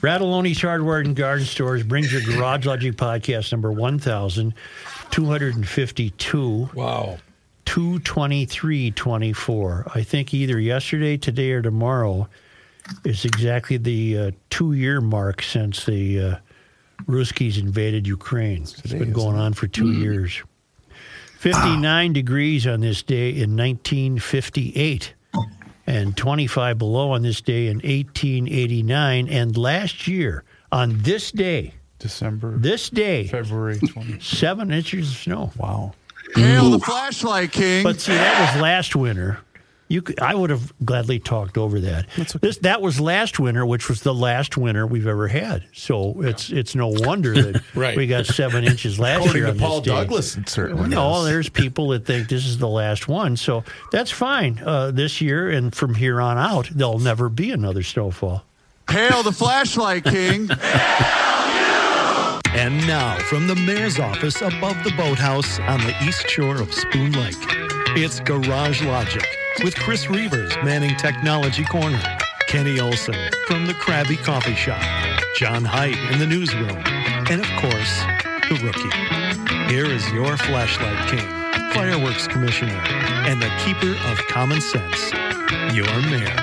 Rattaloni's Hardware and Garden Stores brings your Garage Logic podcast number 1252. Wow. 22324. I think either yesterday, today, or tomorrow is exactly the uh, two year mark since the uh, Ruskies invaded Ukraine. It's been going on for 2 years. 59 degrees on this day in 1958 and 25 below on this day in 1889 and last year on this day December, this day February 20. 7 inches of snow Wow. Hail the flashlight king. but see that was last winter you could, I would have gladly talked over that. This that was last winter, which was the last winter we've ever had. So it's it's no wonder that Right. we got seven inches last According year to Paul. Douglas, it certainly No, is. there's people that think this is the last one. So that's fine uh, this year, and from here on out, there'll never be another snowfall. Hail the flashlight king. And now, from the mayor's office above the boathouse on the east shore of Spoon Lake, it's Garage Logic with Chris Reavers manning Technology Corner, Kenny Olson from the Krabby Coffee Shop, John Heidt in the newsroom, and of course, the rookie. Here is your flashlight king, fireworks commissioner, and the keeper of common sense, your mayor,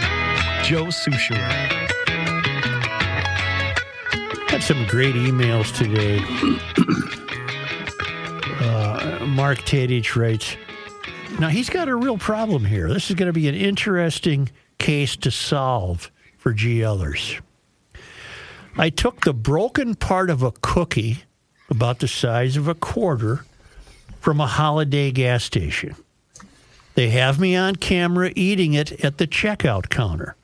Joe Soucheray. Got some great emails today. Uh, Mark Tadich writes, now he's got a real problem here. This is going to be an interesting case to solve for GLers. I took the broken part of a cookie, about the size of a quarter, from a holiday gas station. They have me on camera eating it at the checkout counter.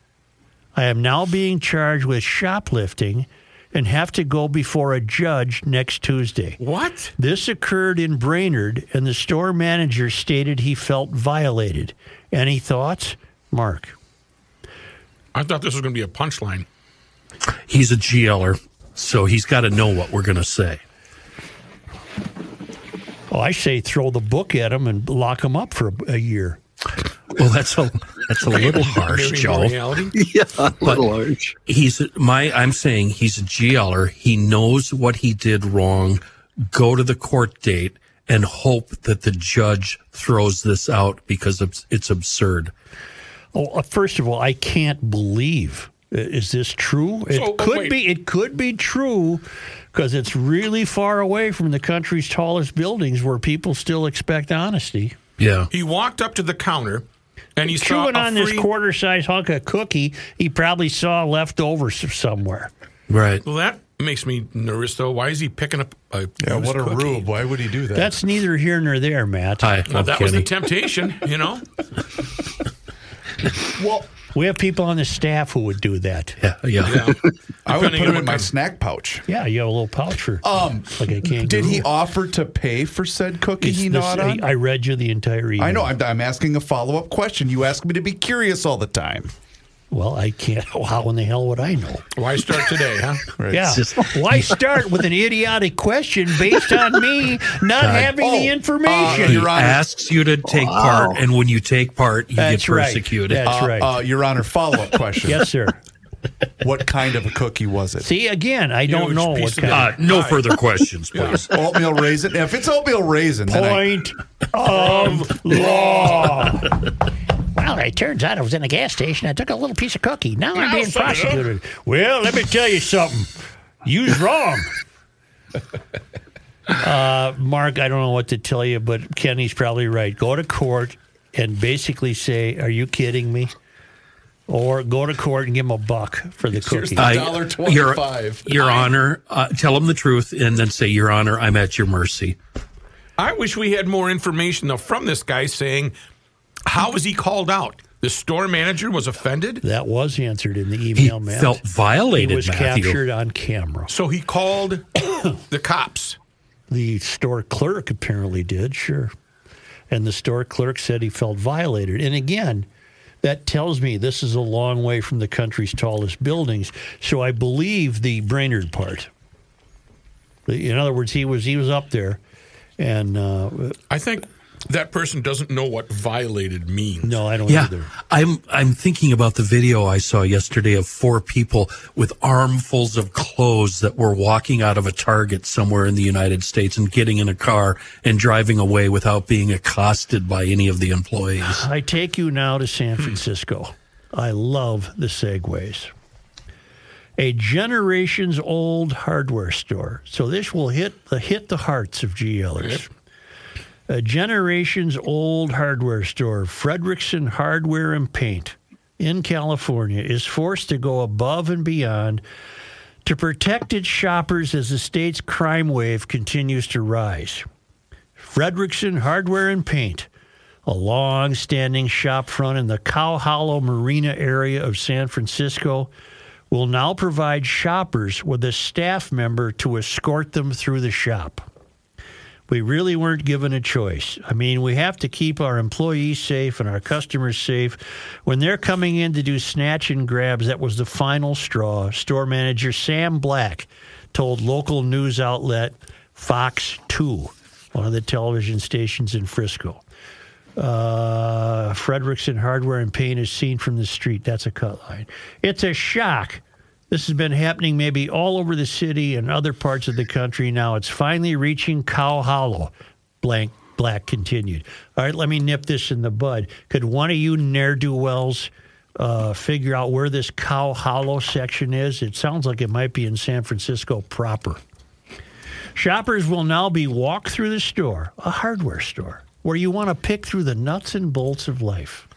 I am now being charged with shoplifting and have to go before a judge next Tuesday. What? This occurred in Brainerd, and the store manager stated he felt violated. Any thoughts? Mark. I thought this was going to be a punchline. He's a GLer, so he's got to know what we're going to say. Oh, I say throw the book at him and lock him up for a, a year. Well, that's a that's a little harsh, Living Joe. Yeah, a little harsh. He's my. I'm saying he's a GLer. He knows what he did wrong. Go to the court date and hope that the judge throws this out because it's, it's absurd. Oh, uh, first of all, I can't believe. uh, Is this true? It So, could wait. be. It could be true because it's really far away from the country's tallest buildings, where people still expect honesty. Yeah. He walked up to the counter and he saw Chewing a on free, this quarter-size hunk of cookie, he probably saw leftovers somewhere. Right. Well, that makes me nervous, though. Why is he picking up a Yeah, what a cookie? rube. Why would he do that? That's neither here nor there, Matt. Hi. Well, I'm that was the temptation, you know. Well, we have people on the staff who would do that. yeah. Yeah. Yeah. I would Depending put on him in my kind- snack pouch. Yeah, you have a little pouch for Um, like a kangaroo. Did he offer to pay for said cookie It's he the gnawed on? I read you the entire email. I know. I'm, I'm asking a follow up question. You ask me to be curious all the time. Well, I can't. How in the hell would I know? Why start today, huh? Right. Yeah. just- Why start with an idiotic question based on me not having the Oh, information? uh, He Your Honor. asks you to take part, and when you take part, you That's get right. persecuted. That's Uh, right. uh, Your Honor, follow up question. yes, sir. What kind of a cookie was it? See, again, I don't Huge know piece what of kind Uh, no further questions, please. Oatmeal raisin? If it's oatmeal raisin, then I, point of law. Well, it turns out I was in a gas station. I took a little piece of cookie. Now I'm being sum it up. prosecuted. Well, let me tell you something. You's wrong. Uh, Mark, I don't know what to tell you, but Kenny's probably right. Go to court and basically say, "Are you kidding me?" Or go to court and give him a buck for the cookie. the I- dollar Your, twenty-five. Your Honor, uh, tell him the truth and then say, Your Honor, I'm at your mercy. I wish we had more information, though, from this guy saying, how was he called out? The store manager was offended? that was answered in the He email, Matt. felt he violated, was Matthew. captured on camera. So he called the cops. The store clerk apparently did, sure. And the store clerk said he felt violated. And again, that tells me this is a long way from the country's tallest buildings. So I believe the Brainerd part. In other words, he was he was up there, and uh, I think That person doesn't know what violated means. No, I don't Yeah, either. I'm I'm thinking about the video I saw yesterday of four people with armfuls of clothes that were walking out of a Target somewhere in the United States and getting in a car and driving away without being accosted by any of the employees. I take you now to San hmm. Francisco. I love the segways. A generations old hardware store. So this will hit the hit the hearts of GLers. A generations old hardware store, Fredericksen Hardware and Paint in California, is forced to go above and beyond to protect its shoppers as the state's crime wave continues to rise. Fredericksen Hardware and Paint, a long standing shopfront in the Cow Hollow Marina area of San Francisco, will now provide shoppers with a staff member to escort them through the shop. We really weren't given a choice. I mean, we have to keep our employees safe and our customers safe. When they're coming in to do snatch and grabs, that was the final straw. Store manager Sam Black told local news outlet Fox 2, one of the television stations in Frisco. Uh, Fredericksen Hardware and Paint is seen from the street. That's a cut line. It's a shock. This has been happening maybe all over the city and other parts of the country. Now it's finally reaching Cow Hollow. Blank Black continued. All right, let me nip this in the bud. Could one of you ne'er do wells uh, figure out where this Cow Hollow section is? It sounds like it might be in San Francisco proper. Shoppers will now be walked through the store, a hardware store, where you want to pick through the nuts and bolts of life.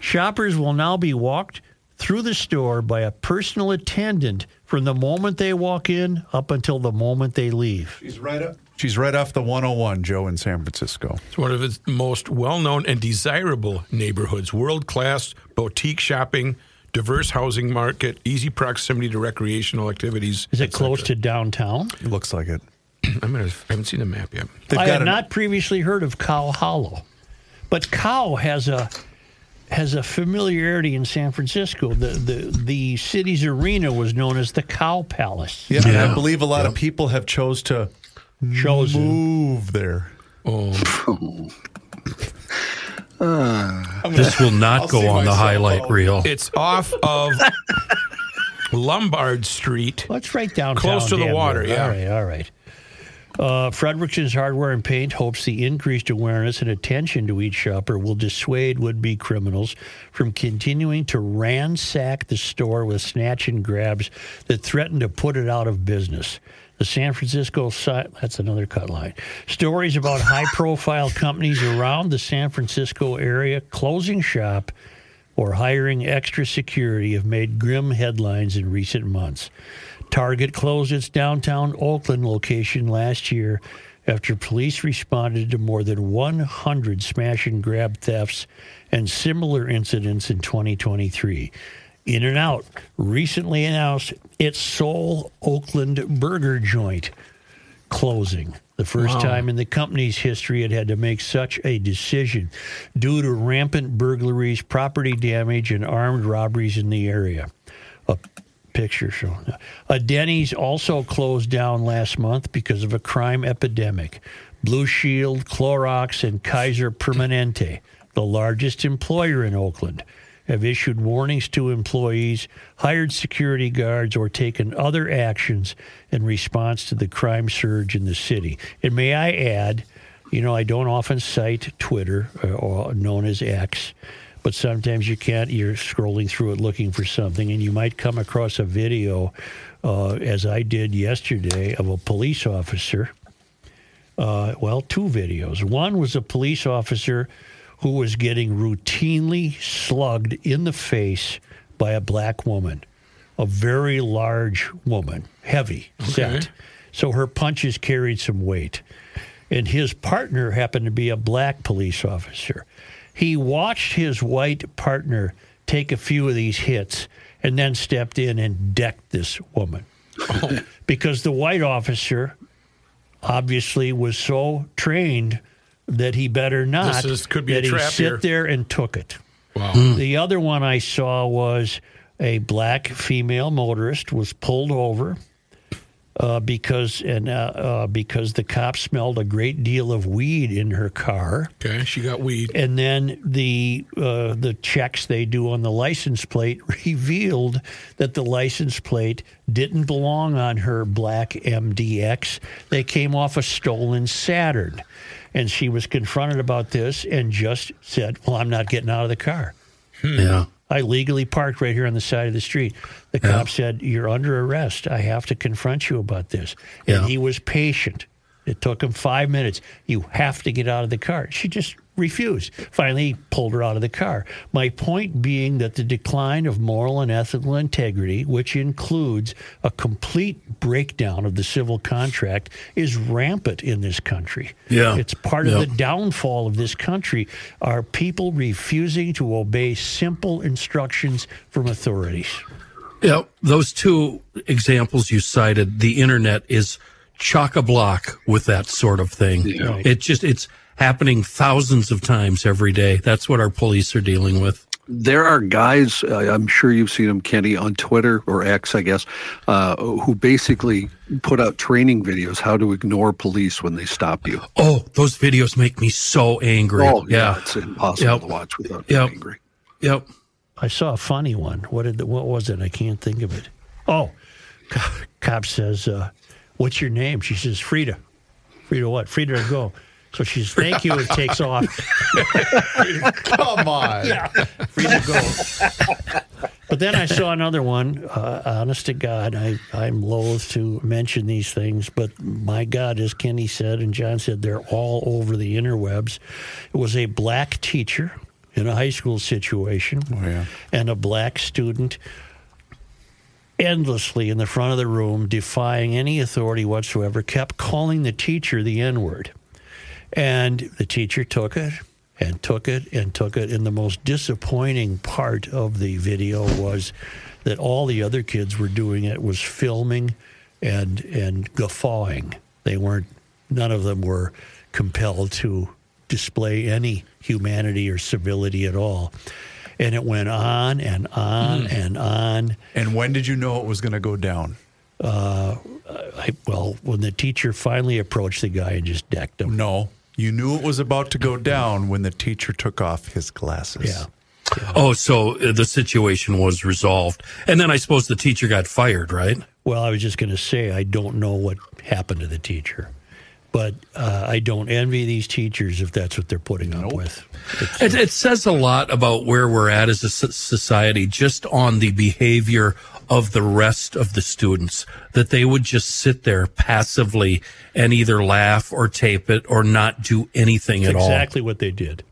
Shoppers will now be walked through the store by a personal attendant from the moment they walk in up until the moment they leave. She's right up. She's right off the 101, Joe, in San Francisco. It's one of its most well known and desirable neighborhoods. World class boutique shopping, diverse housing market, easy proximity to recreational activities. Is it close to downtown? It looks like it. I'm gonna, I haven't seen the map yet. They've I had an- not previously heard of Cow Hollow, but Cow has a has a familiarity in San Francisco. The the the city's arena was known as the Cow Palace. Yeah, and I believe a lot of people have chose to Chosen. move there. Oh, This will not I'll go on the highlight out. reel. it's off of Lombard Street. Let's right down Close to the water, road. yeah. All right, all right. Uh, Fredericksen's Hardware and Paint hopes the increased awareness and attention to each shopper will dissuade would-be criminals from continuing to ransack the store with snatch and grabs that threaten to put it out of business. The San Francisco si- that's another cut line. Stories about high-profile companies around the San Francisco area closing shop or hiring extra security have made grim headlines in recent months. Target closed its downtown Oakland location last year after police responded to more than 100 smash and grab thefts and similar incidents in 2023. In and Out recently announced its sole Oakland burger joint closing. The first time in the company's history it had to make such a decision due to rampant burglaries, property damage, and armed robberies in the area. A picture showing. A Denny's also closed down last month because of a crime epidemic. Blue Shield, Clorox, and Kaiser Permanente, the largest employer in Oakland, have issued warnings to employees, hired security guards, or taken other actions in response to the crime surge in the city. And may I add, you know, I don't often cite Twitter, uh, or known as X, but sometimes you can't. You're scrolling through it looking for something, and you might come across a video, uh, as I did yesterday, of a police officer. Uh, well, two videos. One was a police officer who was getting routinely slugged in the face by a black woman, a very large woman, heavy set. So her punches carried some weight. And his partner happened to be a black police officer. He watched his white partner take a few of these hits and then stepped in and decked this woman. because the white officer obviously was so trained that he better not This is- could be a that he sit here. there and took it. wow. The hmm. other one I saw was a black female motorist was pulled over. Uh, because and uh, uh, because the cops smelled a great deal of weed in her car. Okay, she got weed. And then the uh, the checks they do on the license plate revealed that the license plate didn't belong on her black MDX. They came off a stolen Saturn, and she was confronted about this and just said, "Well, I'm not getting out of the car. Yeah. I legally parked right here on the side of the street." The Yeah. cop said, "You're under arrest. I have to confront you about this." And Yeah. he was patient. It took him five minutes. You have to get out of the car. She just refused. Finally, he pulled her out of the car. My point being that the decline of moral and ethical integrity, which includes a complete breakdown of the civil contract, is rampant in this country. Yeah. It's part of the downfall of this country are people refusing to obey simple instructions from authorities. Yeah, those two examples you cited, the internet is chock a block with that sort of thing. Right. It just it's happening thousands of times every day. That's what our police are dealing with. There are guys, uh, I'm sure you've seen them, Kenny, on Twitter or X, I guess, uh, who basically put out training videos how to ignore police when they stop you. Oh, those videos make me so angry. Oh, yeah, yeah. it's impossible Yep. to watch without Yep. being angry. Yep. I saw a funny one. What did the, what was it? I can't think of it. Oh, co- cop says, uh, "What's your name?" She says, "Frida." Frida what? Frida to go. So she says, thank you. It takes off. Come on. Yeah. Frida go. But then I saw another one. Uh, honest to God, I, I'm loath to mention these things, but my God, as Kenny said and John said, they're all over the interwebs. It was a black teacher in a high school situation yeah. and a black student endlessly in the front of the room, defying any authority whatsoever, kept calling the teacher the N word. And the teacher took it and took it and took it. And the most disappointing part of the video was that all the other kids were doing it was filming and and guffawing. They weren't none of them were compelled to display any humanity or civility at all. And it went on and on and on. And when did you know it was going to go down? I, well, when the teacher finally approached the guy and just decked him. No. You knew it was about to go down when the teacher took off his glasses. Yeah. Oh, so uh, the situation was resolved. And then I suppose the teacher got fired, right? Well, I was just going to say I don't know what happened to the teacher, but uh, I don't envy these teachers if that's what they're putting up with. It, it says a lot about where we're at as a society just on the behavior of the rest of the students that they would just sit there passively and either laugh or tape it or not do anything at all. exactly what they did.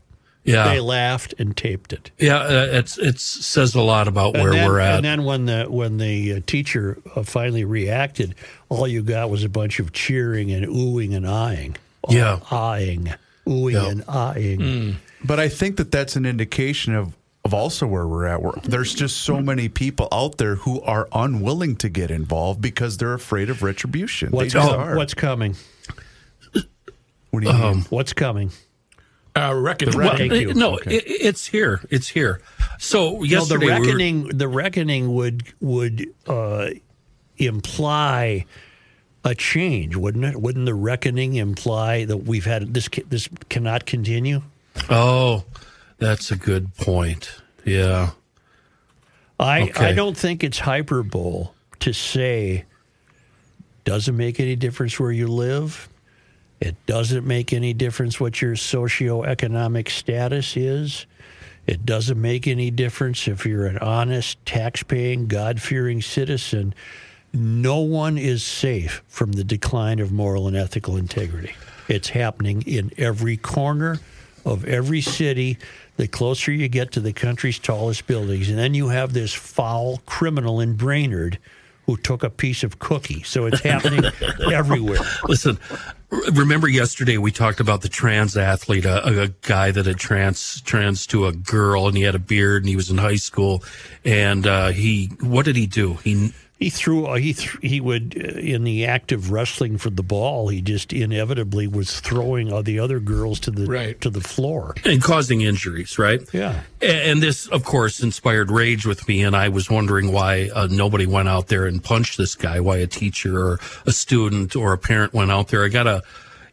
All. Yeah. They laughed and taped it. yeah, uh, it's it says a lot about And where then, we're at. And then when the when the uh, teacher uh, finally reacted, all you got was a bunch of cheering and oohing and eyeing. All Yeah. eyeing, oohing Yeah. and eyeing. But I think that that's an indication of, of also where we're at. Where there's just so many people out there who are unwilling to get involved because they're afraid of retribution. What's, they just co- are. what's coming? what do you mean? What's coming? Uh, reckoning. Well, Thank you. it- no, Okay. it, it's here. It's here. So No, the yesterday we were- reckoning the reckoning would would uh, imply a change, wouldn't it? Wouldn't the reckoning imply that we've had this this cannot continue? oh, that's a good point. Yeah. I Okay. I don't think it's hyperbole to say doesn't make any difference where you live. It doesn't make any difference what your socioeconomic status is. It doesn't make any difference if you're an honest, tax-paying, God-fearing citizen. No one is safe from the decline of moral and ethical integrity. It's happening in every corner of every city. The closer you get to the country's tallest buildings, and then you have this foul criminal in Brainerd who took a piece of cookie. So it's happening everywhere. Listen, remember yesterday we talked about the trans athlete, a, a guy that had trans trans to a girl, and he had a beard, and he was in high school, and uh, he what did he do? He He threw. Uh, he th- he would uh, in the act of wrestling for the ball. He just inevitably was throwing all the other girls to the Right. to the floor. and causing injuries, right? Yeah. And this, of course, inspired rage with me, and I was wondering why uh, nobody went out there and punched this guy. Why a teacher or a student or a parent went out there. I got a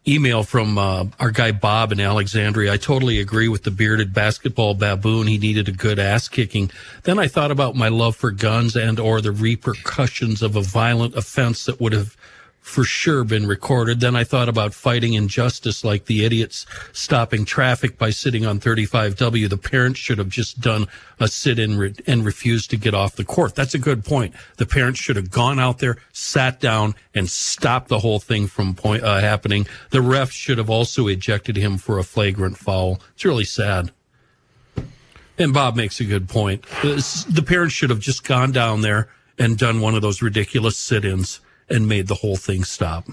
email from uh, our guy Bob in Alexandria. I totally agree with the bearded basketball baboon. He needed a good ass kicking. Then I thought about my love for guns and or the repercussions of a violent offense that would have for sure been recorded. Then I thought about fighting injustice like the idiots stopping traffic by sitting on 35W. The parents should have just done a sit in re- and refused to get off the court. That's a good point. The parents should have gone out there, sat down, and stopped the whole thing from point, uh, happening. The ref should have also ejected him for a flagrant foul. It's really sad. And Bob makes a good point. The parents should have just gone down there and done one of those ridiculous sit ins and made the whole thing stop.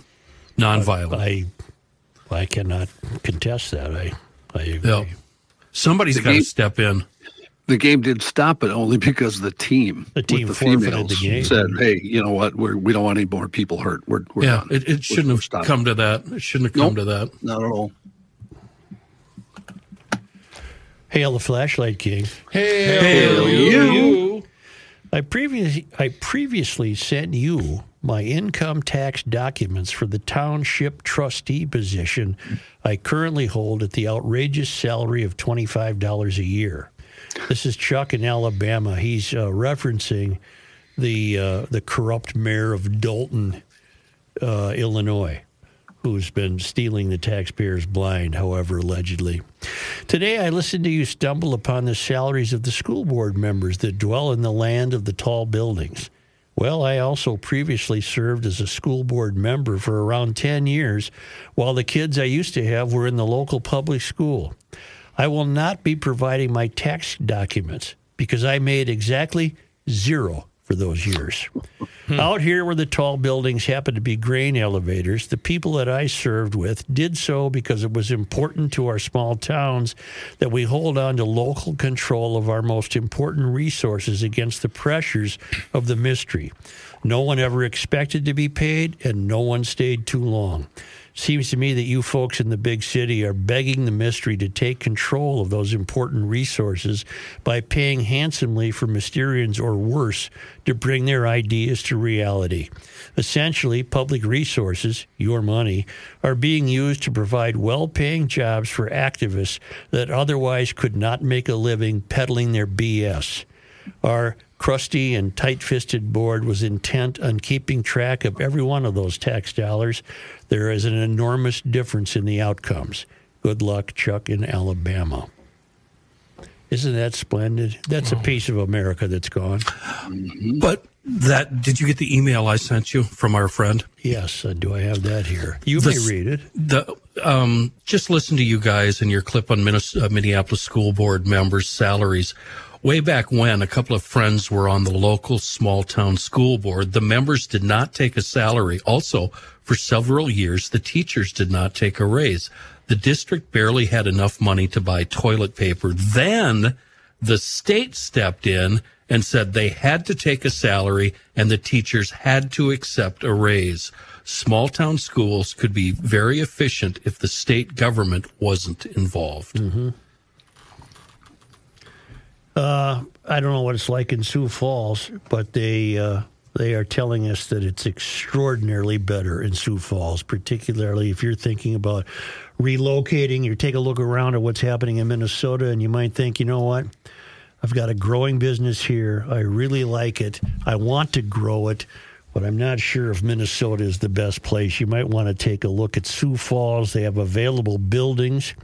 Nonviolent. I I cannot contest that. I I agree. Yeah. Somebody's The got to step in. The game did stop it only because the team, The team with the forfeited females, the game. said, "Hey, you know what? We're, we don't want any more people hurt. We're, we're Yeah, done. it, it shouldn't We're have stopped." come to that. It shouldn't have come Nope. to that. Not at all. Hail the flashlight king. Hail you. I previously I previously sent you my income tax documents for the township trustee position I currently hold at the outrageous salary of twenty five dollars a year. This is Chuck in Alabama. He's uh, referencing the uh, the corrupt mayor of Dolton, uh, Illinois, who's been stealing the taxpayers blind, however allegedly. Today, I listened to you stumble upon the salaries of the school board members that dwell in the land of the tall buildings. Well, I also previously served as a school board member for around 10 years while the kids I used to have were in the local public school. I will not be providing my tax documents because I made exactly zero for those years. Hmm. Out here where the tall buildings happen to be grain elevators, the people that I served with did so because it was important to our small towns that we hold on to local control of our most important resources against the pressures of the mystery. No one ever expected to be paid, and no one stayed too long. Seems to me that you folks in the big city are begging the mystery to take control of those important resources by paying handsomely for Mysterians or worse to bring their ideas to reality. Essentially, public resources, your money, are being used to provide well paying jobs for activists that otherwise could not make a living peddling their BS. Our crusty and tight fisted board was intent on keeping track of every one of those tax dollars. There is an enormous difference in the outcomes. Good luck, Chuck in Alabama. Isn't that splendid? That's a piece of America that's gone. But that, did you get the email I sent you from our friend? Yes, uh, do I have that here? You The may read it. the um, just listen to you guys and your clip on Minnes- uh, Minneapolis school board members' salaries. Way back when, a couple of friends were on the local small town school board. The members did not take a salary. Also, for several years, the teachers did not take a raise. The district barely had enough money to buy toilet paper. Then the state stepped in and said they had to take a salary and the teachers had to accept a raise. Small town schools could be very efficient if the state government wasn't involved. Mm-hmm. I don't know what it's like in Sioux Falls, but they uh, they are telling us that it's extraordinarily better in Sioux Falls, particularly if you're thinking about relocating. You take a look around at what's happening in Minnesota, and you might think, you know what? I've got a growing business here. I really like it. I want to grow it, but I'm not sure if Minnesota is the best place. You might want to take a look at Sioux Falls. They have available buildings,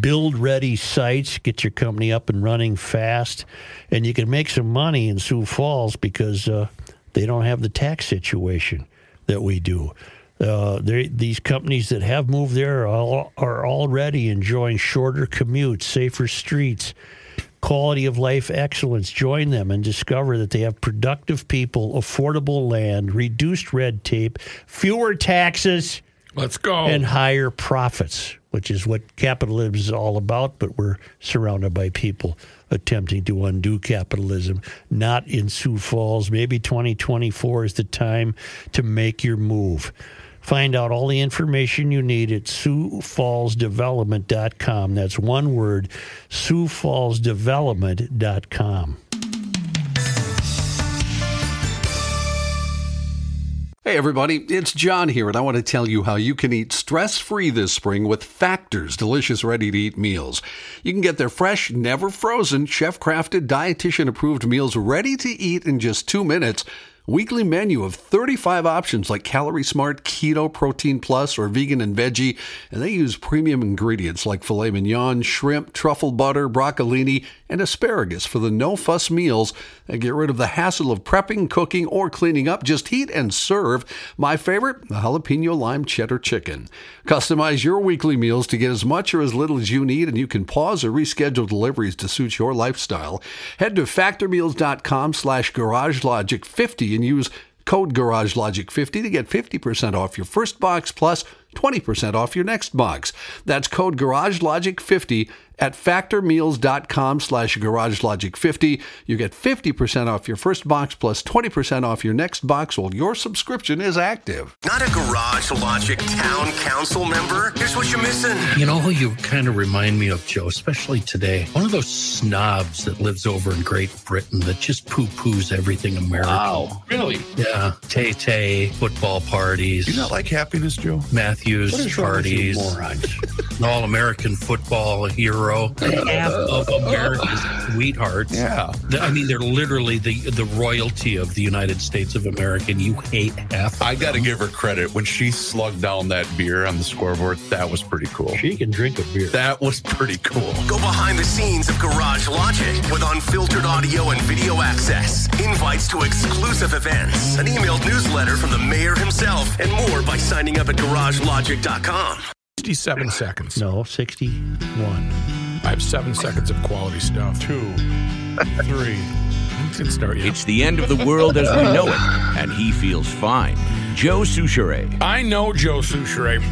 build ready sites, get your company up and running fast, and you can make some money in Sioux Falls because uh, they don't have the tax situation that we do. Uh, these companies that have moved there are, all, are already enjoying shorter commutes, safer streets, quality of life excellence. Join them and discover that they have productive people, affordable land, reduced red tape, fewer taxes, Let's go. and higher profits. which is what capitalism is all about, but we're surrounded by people attempting to undo capitalism. Not in Sioux Falls. Maybe 2024 is the time to make your move. Find out all the information you need at SiouxFallsDevelopment.com. That's one word, SiouxFallsDevelopment.com. Hey everybody, it's John here, and I want to tell you how you can eat stress free this spring with Factor's delicious ready to eat meals. You can get their fresh, never frozen, chef crafted, dietitian approved meals ready to eat in just two minutes. Weekly menu of 35 options like Calorie Smart, Keto, Protein Plus, or Vegan and Veggie, and they use premium ingredients like filet mignon, shrimp, truffle butter, broccolini, and asparagus for the no fuss meals and get rid of the hassle of prepping, cooking, or cleaning up. Just heat and serve. My favorite, the jalapeno lime cheddar chicken. Customize your weekly meals to get as much or as little as you need, and you can pause or reschedule deliveries to suit your lifestyle. Head to factormeals.com slash garagelogic50 and use code garagelogic50 to get 50% off your first box plus 20% off your next box. That's code garagelogic50 at factormeals.com slash garagelogic50. You get 50% off your first box plus 20% off your next box while your subscription is active. Not a Garage Logic Town Council member? Here's what you're missing. You know who you kind of remind me of, Joe, especially today? One of those snobs that lives over in Great Britain that just poo poos everything American. Wow. Really? Yeah. Tay Tay, football parties. You not like happiness, Joe? Matthews What is wrong with you parties, morons? all American football hero. Half of America's sweethearts. Yeah. I mean, they're literally the the royalty of the United States of America. And you hate half. I got to give her credit. When she slugged down that beer on the scoreboard, that was pretty cool. She can drink a beer. That was pretty cool. Go behind the scenes of Garage Logic with unfiltered audio and video access, invites to exclusive events, an emailed newsletter from the mayor himself, and more by signing up at garagelogic.com. 67 seconds. No, 61. I have seven seconds of quality stuff. Two, three. You can start, yeah. It's the end of the world as we know it, and he feels fine. Joe Soucheray. I know Joe Soucheray,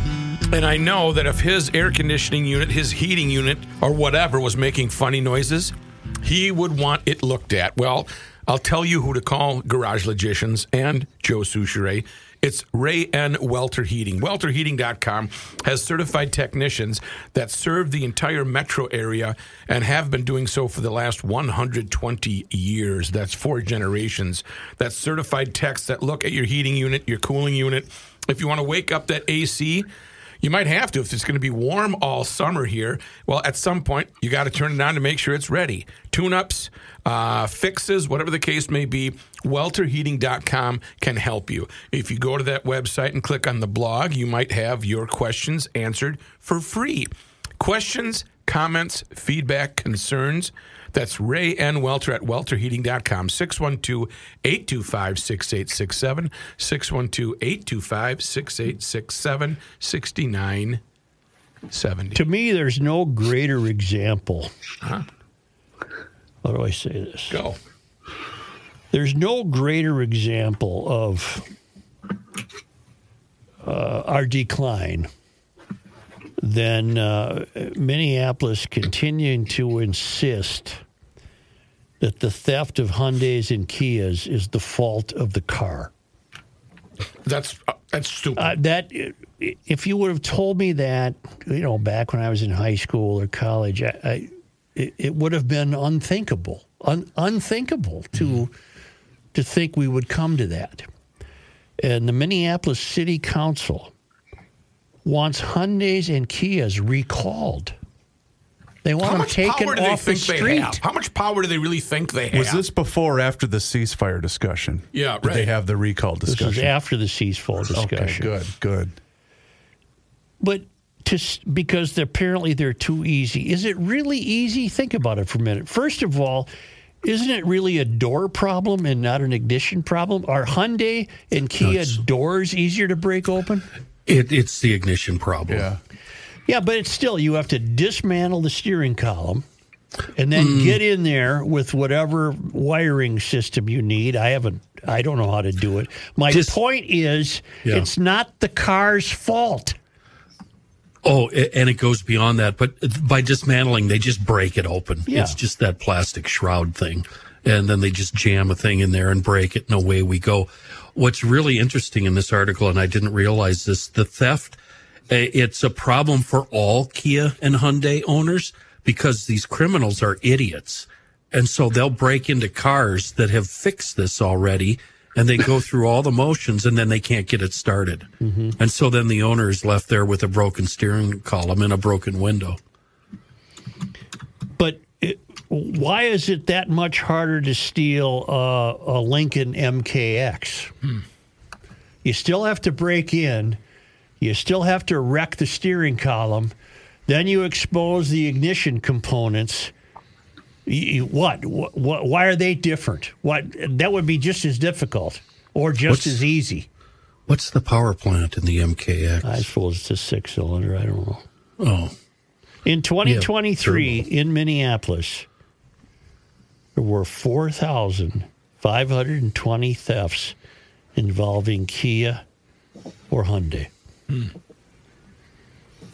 and I know that if his air conditioning unit, his heating unit, or whatever was making funny noises, he would want it looked at. Well, I'll tell you who to call Garage Logicians and Joe Soucheray. It's Ray N. Welter Heating. WelterHeating.com has certified technicians that serve the entire metro area and have been doing so for the last 120 years. That's four generations. That's certified techs that look at your heating unit, your cooling unit. If you want to wake up that AC, you might have to if it's going to be warm all summer here. Well, at some point, you got to turn it on to make sure it's ready. Tune ups, uh, fixes, whatever the case may be, welterheating.com can help you. If you go to that website and click on the blog, you might have your questions answered for free. Questions, comments, feedback, concerns. That's Ray N. Welter at welterheating.com, 612 825 6867, 612 825 6867, 6970. To me, there's no greater example. How do I say this? Go. There's no greater example of uh, our decline than uh, Minneapolis continuing to insist that the theft of Hyundais and Kias is the fault of the car. That's uh, that's stupid. Uh, that if you would have told me that, you know, back when I was in high school or college, I, I it, it would have been unthinkable, un, unthinkable to to think we would come to that. And the Minneapolis City Council wants Hyundai's and Kias recalled. They want How them much taken power do they off the they street. have? How much power do they really think they have? Was this before or after the ceasefire discussion? Yeah, Did they have the recall discussion? This is after the ceasefire discussion. Okay, good, good. but to because they're, apparently they're too easy. Is it really easy? Think about it for a minute. First of all, isn't it really a door problem and not an ignition problem? Are Hyundai and Kia doors easier to break open? It, it's the ignition problem. Yeah. Yeah, but it's still you have to dismantle the steering column and then mm. get in there with whatever wiring system you need. I haven't I don't know how to do it. My Just- point is Yeah. it's not the car's fault. Oh, and it goes beyond that. But by dismantling, they just break it open. Yeah. It's just that plastic shroud thing. And then they just jam a thing in there and break it, and away we go. What's really interesting in this article, and I didn't realize this, the theft, it's a problem for all Kia and Hyundai owners because these criminals are idiots. And so they'll break into cars that have fixed this already and they go through all the motions and then they can't get it started. And so then the owner is left there with a broken steering column and a broken window. But it, why is it that much harder to steal uh, a Lincoln MKX? You still have to break in. You still have to wreck the steering column. Then you expose the ignition components. What? What? Why are they different? What? That would be just as difficult, or just What's- as easy. What's the power plant in the MKX? I suppose it's a six cylinder. I don't know. oh, In 2023 in Minneapolis, there were 4,520 thefts involving Kia or Hyundai. Hmm.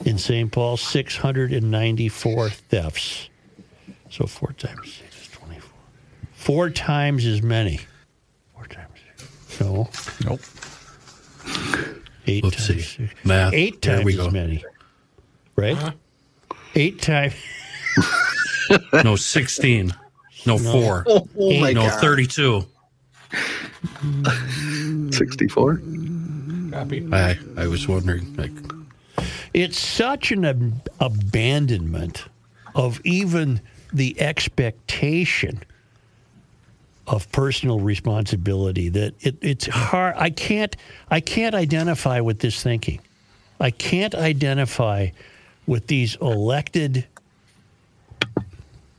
In St. Paul, 694 thefts. So four times six is 24. Four times as many. Four times six. No, Nope. eight Let's times see. six. Math. Eight There times we as many. Right? Eight times. no, 16. No, four. Oh, oh my no, God. 32. 64? Copy. I, I was wondering. Like, It's such an ab- abandonment of even the expectation of personal responsibility that it, it's hard. I can't. I can't identify with this thinking. I can't identify with these elected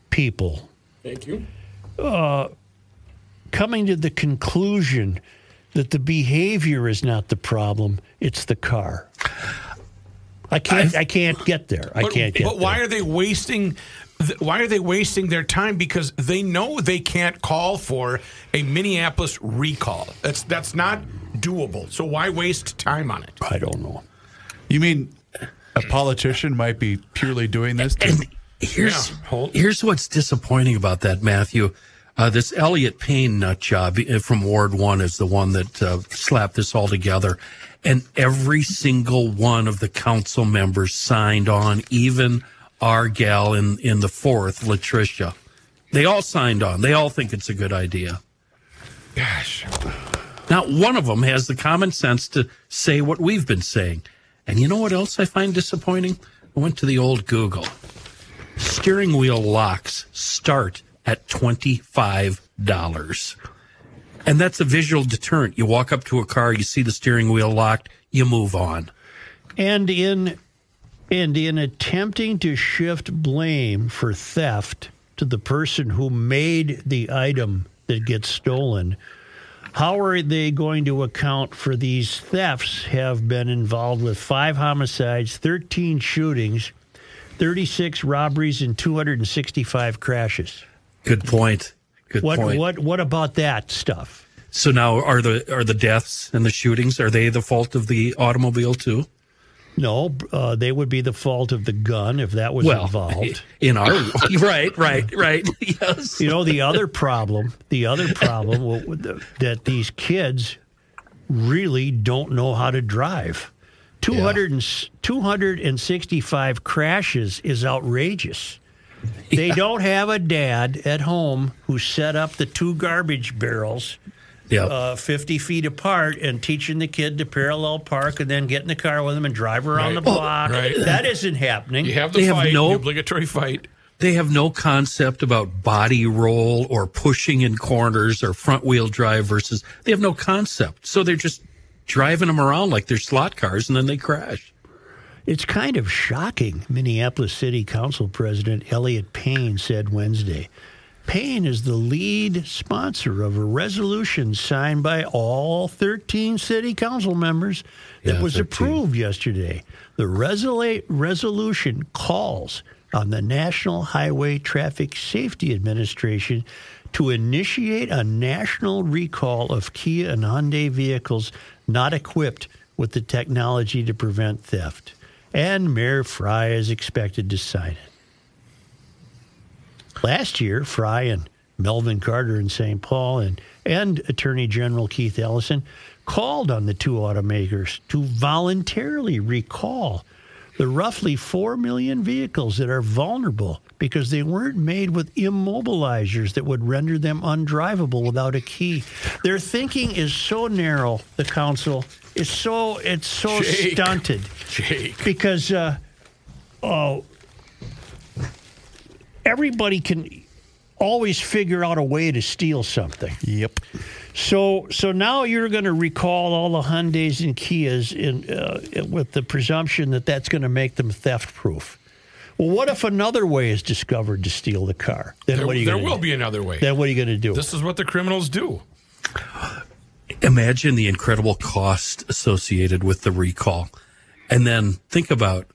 people Thank you. Uh, coming to the conclusion that the behavior is not the problem; it's the car. I can't. I, can't get there. I But, can't get but why there. are they wasting? Th- Why are they wasting their time? Because they know they can't call for a Minneapolis recall. That's that's not doable. So why waste time on it? I don't know. You mean a politician might be purely doing this to and here's Yeah, hold- here's what's disappointing about that, Matthew. Uh, this Elliott Payne nut job uh, from Ward One is the one that uh, slapped this all together, and every single one of the council members signed on, even our gal in in the fourth, LaTrisha. They all signed on. They all think it's a good idea. Gosh, Not one of them has the common sense to say what we've been saying. And you know what else I find disappointing? I went to the old Google. Steering wheel locks start at $25. And that's a visual deterrent. You walk up to a car, you see the steering wheel locked, you move on. And in and in attempting to shift blame for theft to the person who made the item that gets stolen, how are they going to account for these thefts have been involved with five homicides, 13 shootings, 36 robberies and 265 crashes? Good point. Good What point. what what about that stuff? So now are the are the deaths and the shootings are they the fault of the automobile too? No, uh, they would be the fault of the gun if that was involved. in our right, right, right. Yes. You know, the other problem, the other problem that these kids really don't know how to drive. 200 and, 265 crashes is outrageous. They don't have a dad at home who set up the two garbage barrels Yeah. uh, 50 feet apart and teaching the kid to parallel park and then get in the car with him and drive around Right. the block. Right. That isn't happening. you have the They have no- the obligatory fight. They have no concept about body roll or pushing in corners or front wheel drive versus they have no concept. So they're just driving them around like they're slot cars and then they crash. It's kind of shocking, Minneapolis City Council President Elliott Payne said Wednesday. Payne is the lead sponsor of a resolution signed by all 13 city council members that Yeah, was 13. approved yesterday. The resolu- resolution calls on the National Highway Traffic Safety Administration to initiate a national recall of Kia and Hyundai vehicles not equipped with the technology to prevent theft. and Mayor Frey is expected to sign it. Last year, Frey and Melvin Carter in St. Paul and, and Attorney General Keith Ellison called on the two automakers to voluntarily recall the roughly 4 million vehicles that are vulnerable because they weren't made with immobilizers that would render them undrivable without a key. Their thinking is so narrow, the council is so it's so Jake. stunted Jake. because uh, oh, everybody can always figure out a way to steal something. Yep. So, so now you're going to recall all the Hyundai's and Kias in, uh, with the presumption that that's going to make them theft proof. Well, what if another way is discovered to steal the car? Then There, what are you there will do? be another way. Then what are you going to do? This is what the criminals do. Imagine the incredible cost associated with the recall. And then think about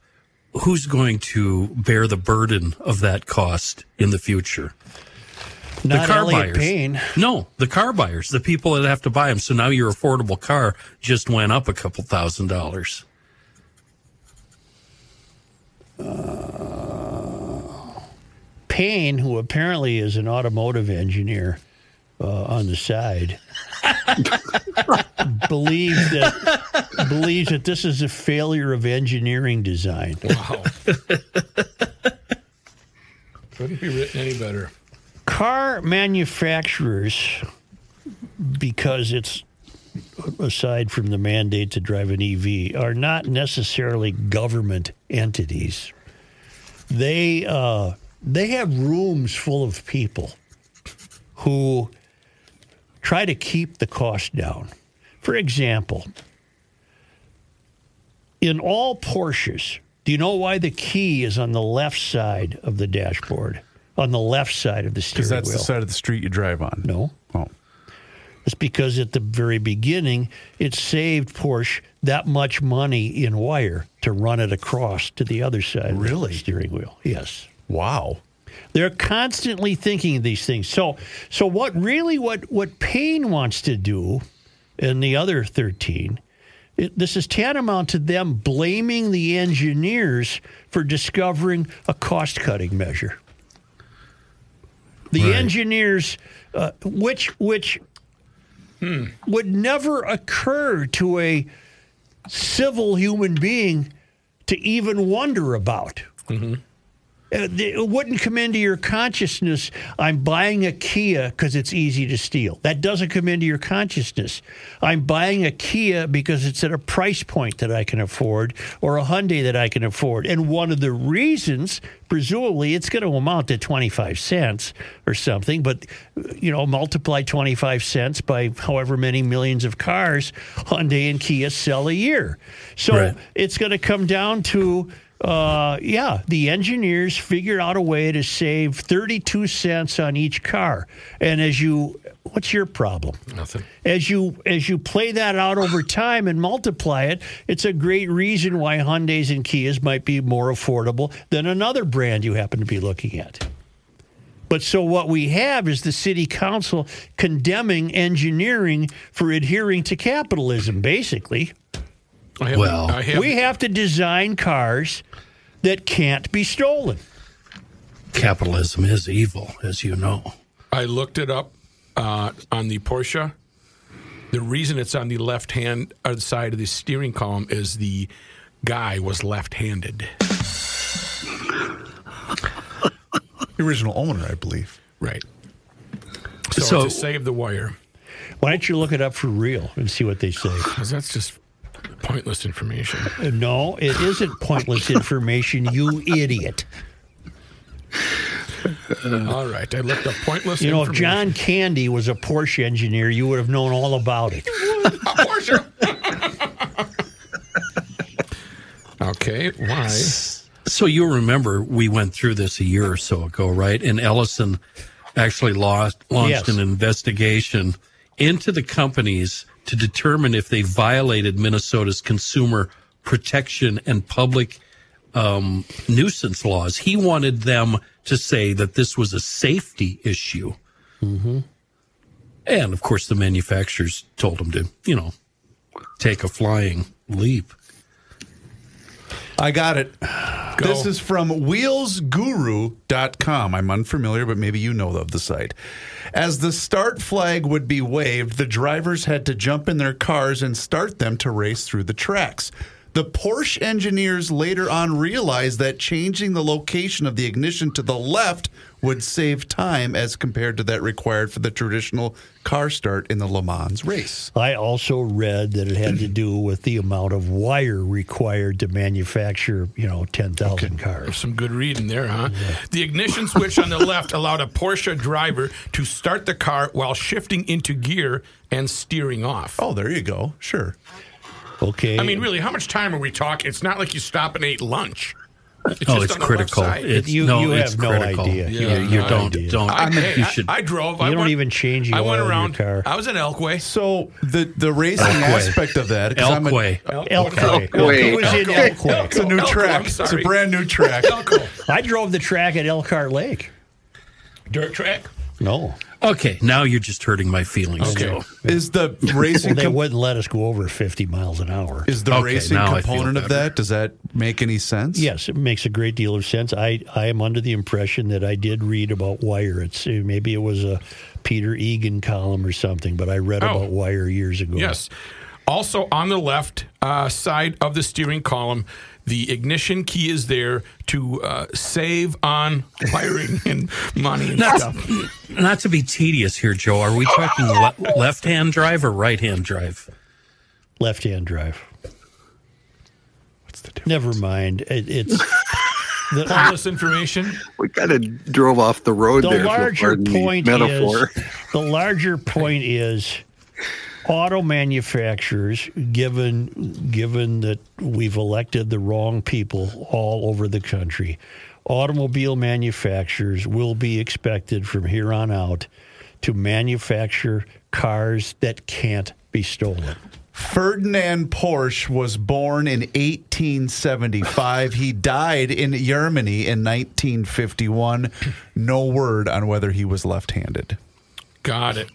who's going to bear the burden of that cost in the future. Not the car Elliott buyers. Payne. No, the car buyers, the people that have to buy them. So now your affordable car just went up a couple thousand dollars. Payne, who apparently is an automotive engineer uh, on the side, believes that believes that this is a failure of engineering design. Wow. Couldn't be written any better. car manufacturers, because it's aside from the mandate to drive an EV, are not necessarily government entities. They uh, they have rooms full of people who try to keep the cost down. For example, in all Porsches, do you know why the key is on the left side of the dashboard? On the left side of the steering wheel. Because that's wheel. the side of the street you drive on. No. Oh. It's because at the very beginning, it saved Porsche that much money in wire to run it across to the other side of Really? the steering wheel. Yes. Wow. They're constantly thinking of these things. So, so what really what what Payne wants to do, and the other thirteen, it, this is tantamount to them blaming the engineers for discovering a cost cutting measure. The Right. engineers, uh, which which would never occur to a civil human being to even wonder about. Th- it wouldn't come into your consciousness. I'm buying a Kia because it's easy to steal. That doesn't come into your consciousness. I'm buying a Kia because it's at a price point that I can afford, or a Hyundai that I can afford. And one of the reasons, presumably, it's going to amount to 25 cents or something. But uh, you know, multiply 25 cents by however many millions of cars Hyundai and Kia sell a year. So Right. it's going to come down to uh, yeah, the engineers figured out a way to save 32 cents on each car. And as you, what's your problem? Nothing. As you as you play that out over time and multiply it, it's a great reason why Hyundai's and Kias might be more affordable than another brand you happen to be looking at. But so what we have is the city council condemning engineering for adhering to capitalism, basically. I have, Well, I have, We have to design cars that can't be stolen. Capitalism is evil, as you know. I looked it up uh, on the Porsche. The reason it's on the left hand uh, side of the steering column is the guy was left handed. The original owner, I believe. Right. So, So- to save the wire, Why don't you look it up for real and see what they say? because that's just pointless information. No, it isn't pointless information, you idiot. All right. I looked up pointless You know, if. John Candy was a Porsche engineer, you would have known all about it. Porsche. okay. Why? So you remember we went through this a year or so ago, right? And Ellison actually lost, launched Yes. an investigation into the companies to determine if they violated Minnesota's consumer protection and public um, nuisance laws. He wanted them to say that this was a safety issue. And of course, the manufacturers told him to, you know, take a flying leap. I got it. This is from wheelsguru.com. I'm unfamiliar, but maybe you know of the site. As the start flag would be waved, the drivers had to jump in their cars and start them to race through the tracks. The Porsche engineers later on realized that changing the location of the ignition to the left would save time as compared to that required for the traditional car start in the Le Mans race. I also read that it had to do with the amount of wire required to manufacture, you know, 10,000 cars. Some good reading there, huh? The ignition switch on the left allowed a Porsche driver to start the car while shifting into gear and steering off. Oh, there you go. Sure. Okay. I mean, really, how much time are we talking? It's not like you stop and ate lunch. It's oh, it's on the left critical. It's, You- no, you it's have no critical. idea. You, You have you no don't. idea. Don't. I, hey, you should. I, drove. You I don't went, even change the I went in your around. car. I was in Elkway. So the the racing Elkway. aspect of that, 'cause I'm a- Elkway. Elkway. Elkway. It was in Elkway. it's a new Elko, track. I'm It's a brand new track. I drove the track at Elkhart Lake. Dirt track. No. Okay, now you're just hurting my feelings, Okay. Joe. Is the Well, racing they com- wouldn't let us go over 50 miles an hour. is the Okay, racing now I feel component of that? Does that make any sense? Yes, it makes a great deal of sense. I, I am under the impression that I did read about wire. It's maybe it was a Peter Egan column or something, but I read Oh. about wire years ago. Yes. Also, on the left uh, side of the steering column, the ignition key is there to uh, save on wiring and money and Not, stuff. not to be tedious here, Joe. Are we talking le- left-hand drive or right-hand drive? Left-hand drive. What's the difference? Never mind. It, it's the, All this information. We kind of drove off the road the there. if larger pardon the point metaphor. is the larger point is auto manufacturers given given that we've elected the wrong people all over the country automobile manufacturers will be expected from here on out to manufacture cars that can't be stolen Ferdinand Porsche was born in 1875. He died in Germany in 1951. No word on whether he was left-handed. Got it.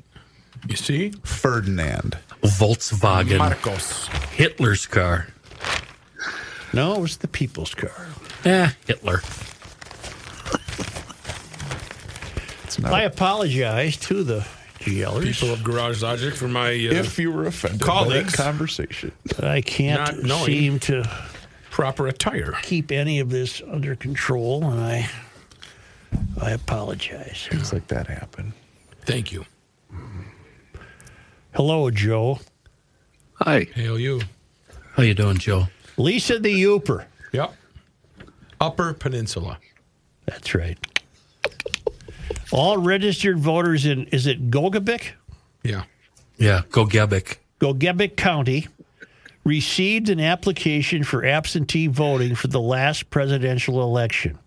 You see? Ferdinand. Volkswagen, Marcos. Hitler's car. no it was the people's car Eh, Hitler. It's not i apologize to the GLers. People of Garage Logic for my. Uh, if you were offended Colleagues. by that conversation. I can't Not seem to proper attire. keep any of this under control, and I I apologize. Things like that happen. Thank you. Hello, Joe. Hi. Hail you. How you doing, Joe? Lisa the Yooper. Yep. Upper Peninsula. That's right. All registered voters in is it Gogebic? Yeah. Yeah, Gogebic. Gogebic County received an application for absentee voting for the last presidential election.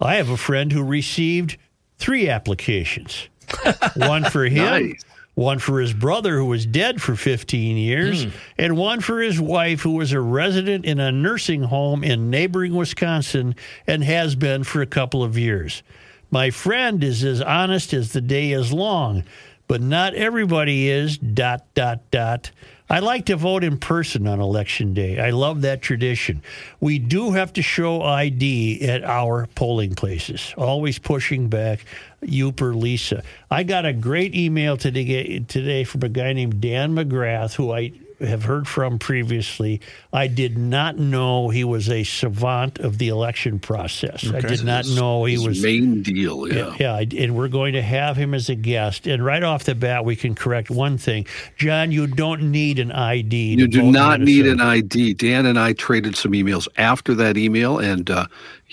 I have a friend who received three applications one for him, Nice. One for his brother who was dead for 15 years, hmm. and one for his wife who was a resident in a nursing home in neighboring Wisconsin and has been for a couple of years. My friend is as honest as the day is long, but not everybody is. Dot, dot, dot. I like to vote in person on election day. I love that tradition. We do have to show ID at our polling places. Always pushing back. Yooper Lisa. I got a great email today, today from a guy named Dan McGrath, who I have heard from previously. I did not know he was a savant of the election process. I did not know he His was. main deal. Yeah. Yeah, I- and we're going to have him as a guest. And right off the bat, we can correct one thing. John, you don't need an ID. You do vote in not need an ID. Dan and I traded some emails after that email, and uh,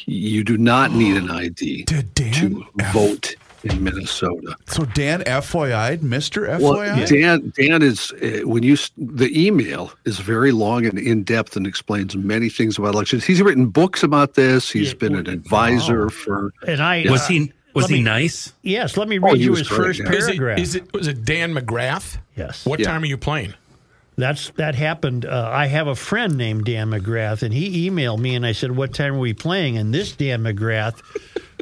you do not need an ID Did Dan to vote in Minnesota. So Dan FYI'd Mr. Well, Dan, Dan is uh, when you the email is very long and in depth and explains many things about elections. He's written books about this. He's Yeah, been an advisor for. And I Was uh, he was let he me- nice? Yes, let me Oh, read he you was his great, first yeah. It, paragraph. is it was it Dan McGrath? yes. What Yeah. time are you playing? That's that happened. Uh, I have a friend named Dan McGrath, and he emailed me, and I said, "What time are we playing?" And this Dan McGrath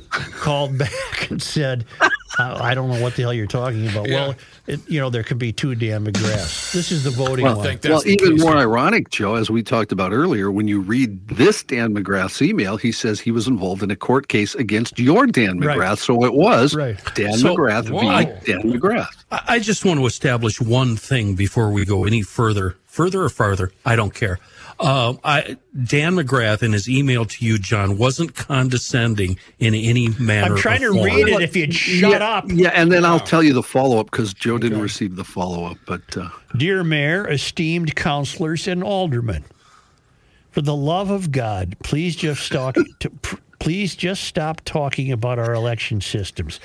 called back and said, I I don't know what the hell you're talking about. Yeah. Well, it, you know, there could be two Dan McGraths. This is the voting Well, one. think that's well, even case more here. ironic, Joe, as we talked about earlier, when you read this Dan McGrath's email, he says he was involved in a court case against your Dan Right. McGrath. So it was Right. Dan So- McGrath Whoa. v. Dan McGrath. I I just want to establish one thing before we go any further, further or farther. I don't care. Um, I, Dan McGrath in his email to you, John, wasn't condescending in any manner. I'm trying to form. read it. If you'd shut yeah, up, Yeah, and then I'll tell you the follow up because Joe didn't receive the follow up. But uh, Dear Mayor, esteemed councilors and aldermen, for the love of God, please just stop. To, pr- please just stop talking about our election systems.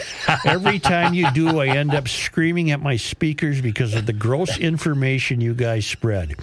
Every time you do, I end up screaming at my speakers because of the gross information you guys spread.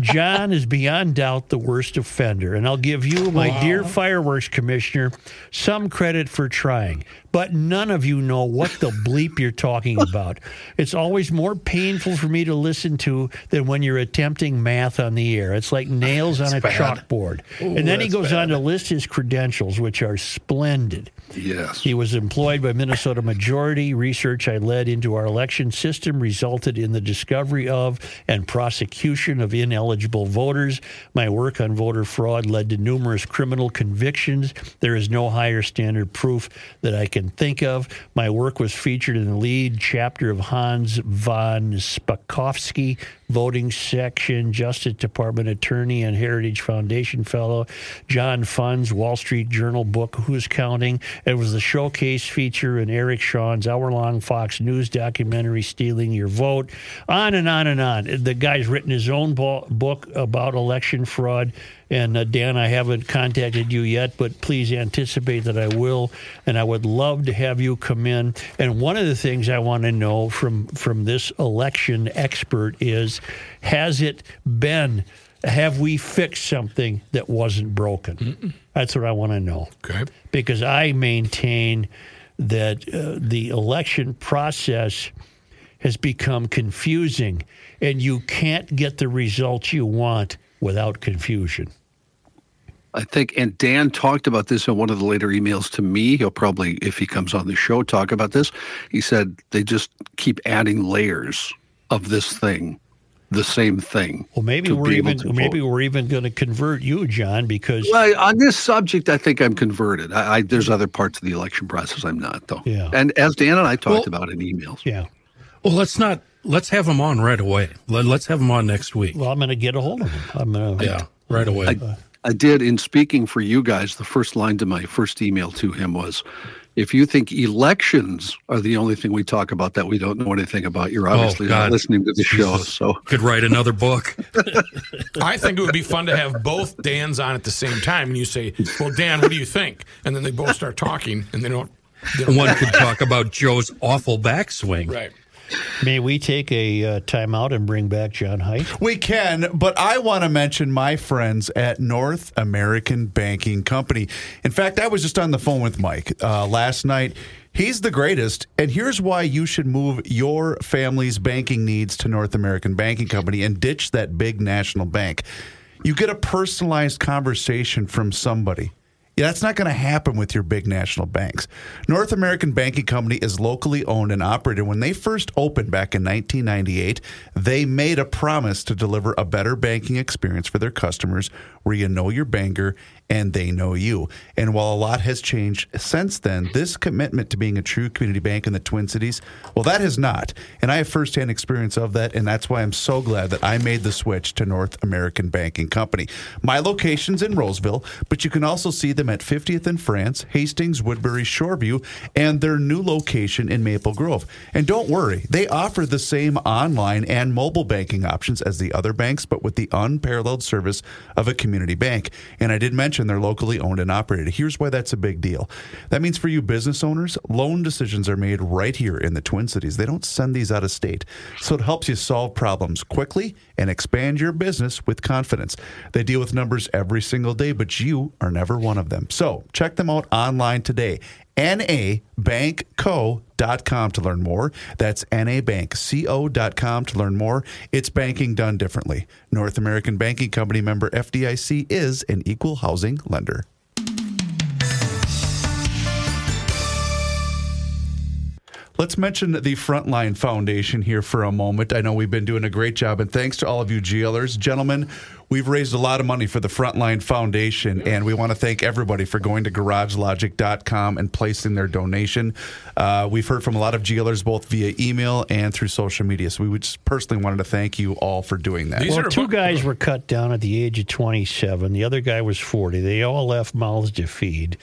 John is beyond doubt the worst offender, and I'll give you, my dear fireworks commissioner, some credit for trying. But none of you know what the bleep you're talking about. It's always more painful for me to listen to than when you're attempting math on the air. It's like nails on a chalkboard. and then he goes on to list his credentials, which are splendid. yes. He was employed by Minnesota Majority. Research I led into our election system resulted in the discovery of and prosecution of ineligible voters. My work on voter fraud led to numerous criminal convictions. There is no higher standard proof that I can think of. My work was featured in the lead chapter of Hans von Spakovsky, voting section, Justice Department attorney, and Heritage Foundation fellow. John Fund's, Wall Street Journal book, Who's Counting? It was the showcase feature in Eric Shawn's hour long Fox News documentary, Stealing Your Vote. On and on and on. The guy's written his own bo- book about election fraud. And uh, Dan, I haven't contacted you yet, but please anticipate that I will. And I would love to have you come in. And one of the things I want to know from from this election expert is, has it been? Have we fixed something that wasn't broken? That's what I want to know Okay. because I maintain that uh, the election process has become confusing and you can't get the results you want without confusion. I think, and Dan talked about this in one of the later emails to me. He'll probably, if he comes on the show, talk about this. He said they just keep adding layers of this thing, the same thing. Well, maybe we're even maybe vote. we're even going to convert you, John, because Well, on this subject, I think I'm converted. I, I there's other parts of the election process I'm not, though. Yeah. And as Dan and I talked Well- about in emails. yeah. Well, let's not. Let's have him on right away. Let, let's have him on next week. Well, I'm going to get a hold of him. I'm going to. Yeah, right away. I, I did in speaking for you guys. The first line to my first email to him was, "If you think elections are the only thing we talk about that we don't know anything about, you're oh, obviously not Oh, God. listening to the show." So Could write another book. I think it would be fun to have both Dans on at the same time, and you say, "Well, Dan, what do you think?" And then they both start talking, and they don't. They don't One could talk about Joe's awful backswing. right. May we take a uh, timeout and bring back John Heidt? We can, but I want to mention my friends at North American Banking Company. In fact, I was just on the phone with Mike uh, last night. He's the greatest, and here's why you should move your family's banking needs to North American Banking Company and ditch that big national bank. You get a personalized conversation from somebody. Yeah, that's not going to happen with your big national banks. North American Banking Company is locally owned and operated. When they first opened back in 1998, they made a promise to deliver a better banking experience for their customers where you know your banker and they know you. And while a lot has changed since then, this commitment to being a true community bank in the Twin Cities, well, that has not. And I have firsthand experience of that. And that's why I'm so glad that I made the switch to North American Banking Company. My location's in Roseville, but you can also see them at 50th and France, Hastings, Woodbury, Shoreview, and their new location in Maple Grove. And don't worry, they offer the same online and mobile banking options as the other banks, but with the unparalleled service of a community bank. And I did mention they're locally owned and operated. Here's why that's a big deal. That means for you business owners, loan decisions are made right here in the Twin Cities. They don't send these out of state. So it helps you solve problems quickly and expand your business with confidence. They deal with numbers every single day, but you are never one of them. So check them out online today. NABankco.com to learn more. That's NABankco.com to learn more. It's banking done differently. North American Banking Company member FDIC is an equal housing lender. Let's mention the Frontline Foundation here for a moment. I know we've been doing a great job, and thanks to all of you GLers. Gentlemen, we've raised a lot of money for the Frontline Foundation, and we want to thank everybody for going to garagelogic.com and placing their donation. Uh, we've heard from a lot of GLers both via email and through social media, so we would just personally wanted to thank you all for doing that. These Well, two about- guys were cut down at the age of 27. The other guy was 40. They all left mouths to feed.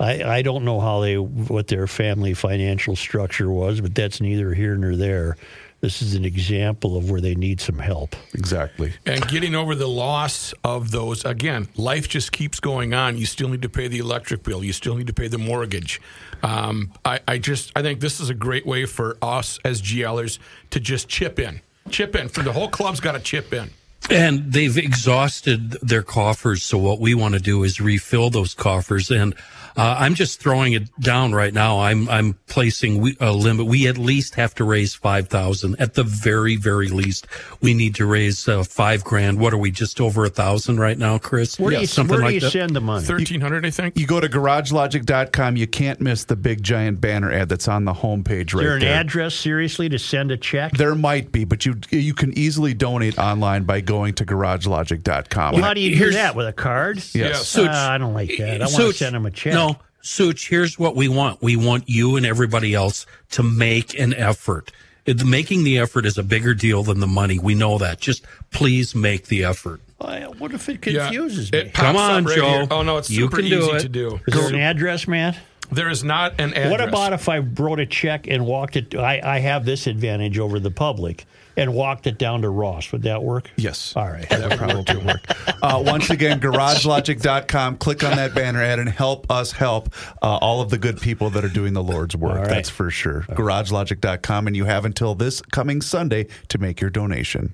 I, I don't know how they what their family financial structure was, but that's neither here nor there. This is an example of where they need some help. Exactly. And getting over the loss of those, again, life just keeps going on. You still need to pay the electric bill. You still need to pay the mortgage. Um, I, I just, I think this is a great way for us as GLers to just chip in. Chip in. For the whole club's got to chip in. And they've exhausted their coffers. So what we want to do is refill those coffers. And uh, I'm just throwing it down right now. I'm I'm placing a limit. We at least have to raise five thousand. At the very very least, we need to raise uh, five grand. What are we? Just over a thousand right now, Chris? Where do you, something where do you that. send the money? 1300 I think. You go to garagelogic.com, you can't miss the big giant banner ad that's on the homepage right there an there. address, seriously, to send a check? There might be, but you you can easily donate online by going to garagelogic.com. Well, how do you do Here's- that? With a card? Yes. Such- Ah, I don't like that. I want to Such- send them a check. No, Such, here's what we want. We want you and everybody else to make an effort. It- making the effort is a bigger deal than the money. We know that. Just please make the effort. Well, what if it Yeah. confuses me? It pops Come on, up right Joe. here. Oh, no, it's You super can do easy it. to do. Is there an address, man? There is not an address. What about if I wrote a check and walked it? I, I have this advantage over the public and walked it down to Ross. Would that work? Yes. All right. That would probably work. Uh, once again, garagelogic.com. Click on that banner ad and help us help uh, all of the good people that are doing the Lord's work. All right. That's for sure. Garagelogic.com. And you have until this coming Sunday to make your donation.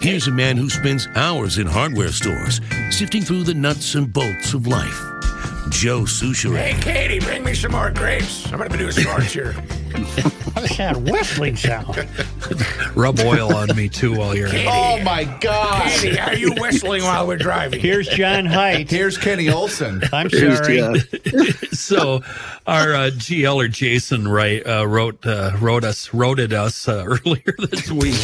Here's a man who spends hours in hardware stores sifting through the nuts and bolts of life. Joe Soucheray. Hey, Katie, bring me some more grapes. I'm going to do a starch here. What's that whistling sound? Rub oil on me too while you're. Oh, my God. Katie, are you whistling while we're driving? Here's John Heidt. Here's Kenny Olson. I'm Here's sorry. Jeff. so our uh, GLer Jason Wright uh, wrote uh, wrote us wrote at us uh, earlier this week.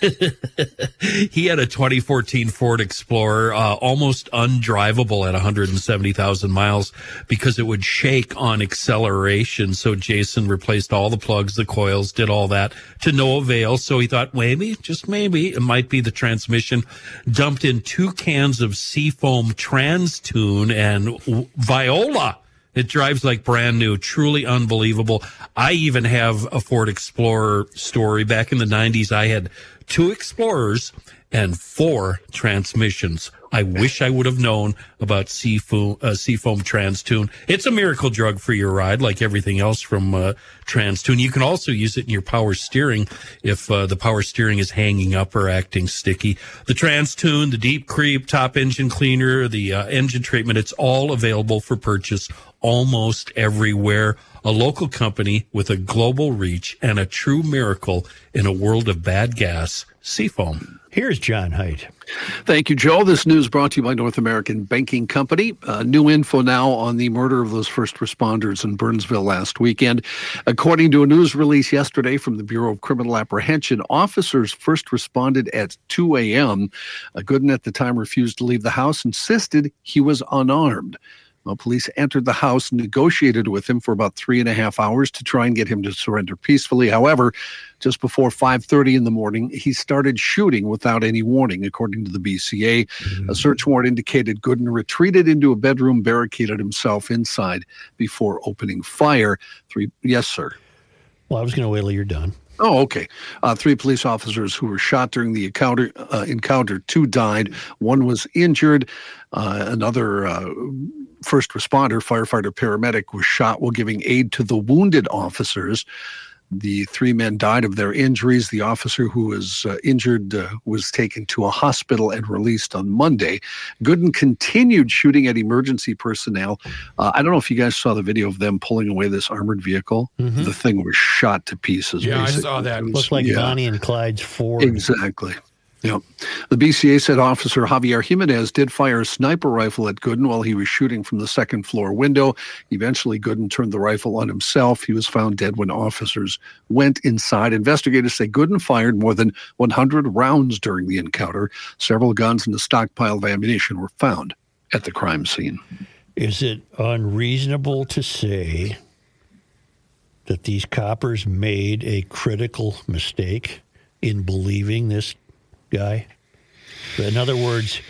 he had a 2014 Ford Explorer, uh, almost undrivable at 170,000 miles because it would shake on acceleration. So Jason replaced all the plugs, the coils, did all that to no avail. So he thought maybe, just maybe, it might be the transmission. Dumped in two cans of Seafoam Trans Tune and Viola. It drives like brand new, truly unbelievable. I even have a Ford Explorer story. Back in the 90s, I had two Explorers and four transmissions. I wish I would have known about Seafoam, uh, Seafoam Transtune. It's a miracle drug for your ride, like everything else from uh, Transtune. You can also use it in your power steering if uh, the power steering is hanging up or acting sticky. The Transtune, the Deep Creep, Top Engine Cleaner, the uh, engine treatment, it's all available for purchase almost everywhere. A local company with a global reach and a true miracle in a world of bad gas, Seafoam. Here's John Heidt. Thank you, Joe. This news brought to you by North American Banking Company. Uh, new info now on the murder of those first responders in Burnsville last weekend. According to a news release yesterday from the Bureau of Criminal Apprehension, officers first responded at 2 a.m. Uh, Gooden at the time refused to leave the house, insisted he was unarmed. Well, police entered the house, negotiated with him for about three and a half hours to try and get him to surrender peacefully. However, just before 5:30 in the morning, he started shooting without any warning, according to the BCA. A search warrant indicated Gooden retreated into a bedroom, barricaded himself inside before opening fire. Three, yes, sir. Well, I was going to wait till you're done. Oh, okay. Uh, three police officers who were shot during the encounter. Uh, encounter. Two died. One was injured. Uh, another uh, first responder, firefighter, paramedic, was shot while giving aid to the wounded officers. The three men died of their injuries. The officer who was uh, injured uh, was taken to a hospital and released on Monday. Gooden continued shooting at emergency personnel. Uh, I don't know if you guys saw the video of them pulling away this armored vehicle. The thing was shot to pieces. Yeah, I saw that. It was- Looks like yeah, Bonnie and Clyde's Ford. Exactly. Yep. The BCA said Officer Javier Jimenez did fire a sniper rifle at Gooden while he was shooting from the second floor window. Eventually, Gooden turned the rifle on himself. He was found dead when officers went inside. Investigators say Gooden fired more than 100 rounds during the encounter. Several guns and a stockpile of ammunition were found at the crime scene. Is it unreasonable to say that these coppers made a critical mistake in believing this guy? In other words,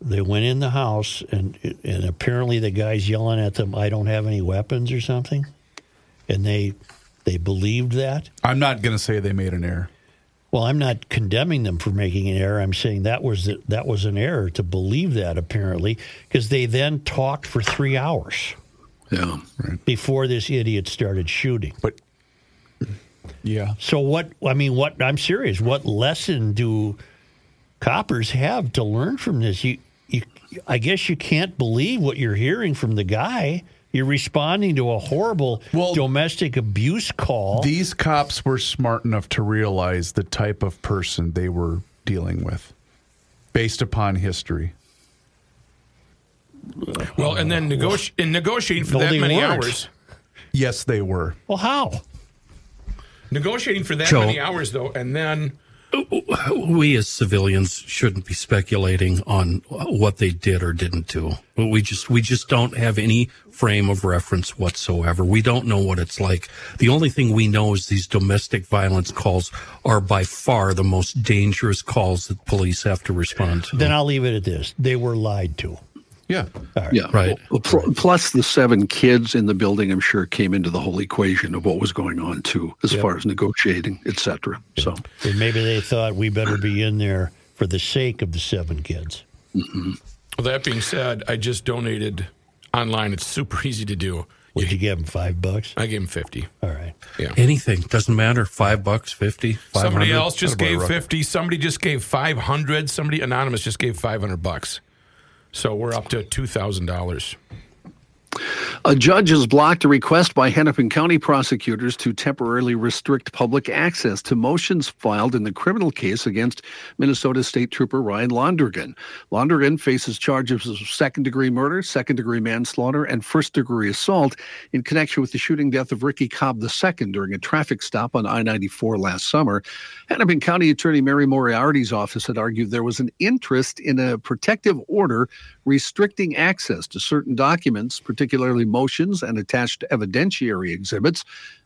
they went in the house and and apparently the guy's yelling at them, "I don't have any weapons" or something, and they they believed that. I'm not going to say they made an error. Well, I'm not condemning them for making an error. I'm saying that was the, that was an error to believe that apparently because they then talked for three hours Yeah. before this idiot started shooting. But yeah, So what? I mean, what? I'm serious. What lesson do coppers have to learn from this? You, you, I guess you can't believe what you're hearing from the guy. You're responding to a horrible Well, domestic abuse call. these cops were smart enough to realize the type of person they were dealing with based upon history. Well, and then negoti- in negotiating for No, that many weren't. hours, Yes, they were. well, how? Negotiating for that Joe. many hours though, and then we as civilians shouldn't be speculating on what they did or didn't do. But we just we just don't have any frame of reference whatsoever. We don't know what it's like. The only thing we know is these domestic violence calls are by far the most dangerous calls that police have to respond to. Then I'll leave it at this: they were lied to. Yeah. Yeah. Right. Well, pl- plus the seven kids in the building, I'm sure, came into the whole equation of what was going on too, as far as negotiating, et cetera. So, And maybe they thought we better be in there for the sake of the seven kids. Mm-hmm. well, that being said, I just donated online. It's super easy to do. Would you give them five bucks? I gave him fifty. All right. Yeah. Anything doesn't matter. Five bucks, fifty. 500. Somebody else just gave fifty. Somebody just gave five hundred. Somebody anonymous just gave five hundred bucks. So we're up to two thousand dollars. A judge has blocked a request by Hennepin County prosecutors to temporarily restrict public access to motions filed in the criminal case against Minnesota State Trooper Ryan Londergan. Londergan faces charges of second degree murder, second degree manslaughter, and first degree assault in connection with the shooting death of Ricky Cobb II during a traffic stop on I 94 last summer. Hennepin County Attorney Mary Moriarty's office had argued there was an interest in a protective order restricting access to certain documents, particularly motions and attached evidentiary exhibits,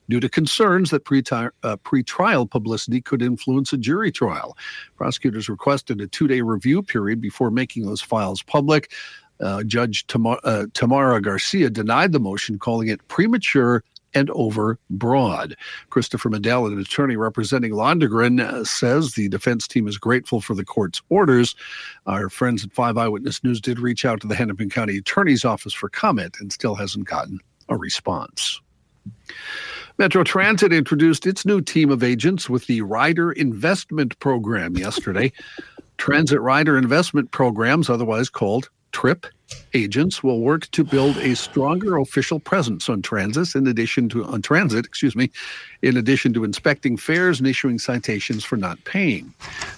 due to concerns that pre-tri- uh, pre-trial publicity could influence a jury trial. Prosecutors requested a two-day review period before making those files public. Uh, Judge Tamara, uh, Tamara Garcia denied the motion, calling it premature and over broad. Christopher Madel, an attorney representing Londergan, uh, says the defense team is grateful for the court's orders. Our friends at Five Eyewitness News did reach out to the Hennepin County Attorney's Office for comment and still hasn't gotten a response. Metro Transit introduced its new team of agents with the Rider Investment Program yesterday. Transit Rider Investment Programs, otherwise called TRIP, agents will work to build a stronger official presence on transit in addition to on transit, excuse me, in addition to inspecting fares and issuing citations for not paying.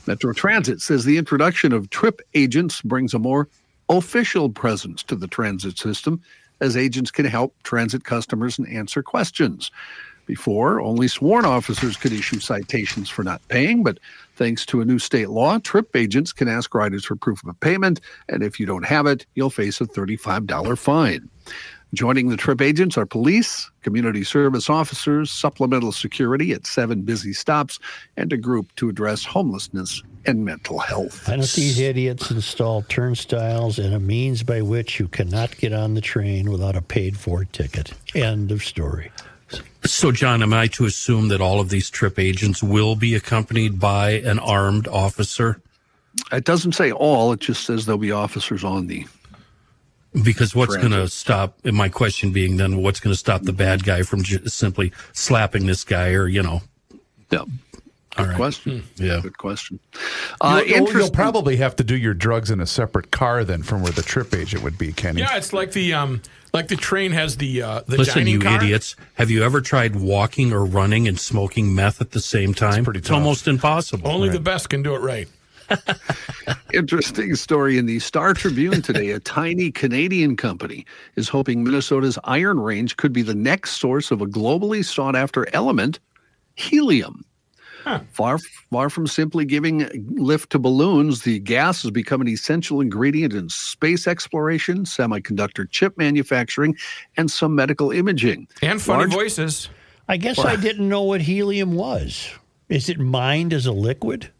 Metro Transit says the introduction of TRIP agents brings a more official presence to the transit system as agents can help transit customers and answer questions. Before, only sworn officers could issue citations for not paying, but thanks to a new state law, trip agents can ask riders for proof of payment, and if you don't have it, you'll face a $35 fine. Joining the trip agents are police, community service officers, supplemental security at seven busy stops, and a group to address homelessness and mental health. Why don't these idiots install turnstiles and a means by which you cannot get on the train without a paid for ticket? End of story. So, John, am I to assume that all of these trip agents will be accompanied by an armed officer? It doesn't say all, it just says there'll be officers on the Because what's going to stop? And my question being then, what's going to stop the bad guy from just simply slapping this guy, or you know? Yeah. All Good right. question. Yeah. Good question. Uh, you'll, you'll- you'll probably have to do your drugs in a separate car then from where the trip agent would be, Kenny. Yeah, it's like the um, like the train has the uh, the Listen, dining you car. idiots! Have you ever tried walking or running and smoking meth at the same time? pretty It's tough. almost impossible. Only the best can do it right. Interesting story in the Star Tribune today. A tiny Canadian company is hoping Minnesota's Iron Range could be the next source of a globally sought after element, helium. Far, far from simply giving lift to balloons, the gas has become an essential ingredient in space exploration, semiconductor chip manufacturing, and some medical imaging. And funny Large- voices. I guess I didn't know what helium was. Is it mined as a liquid?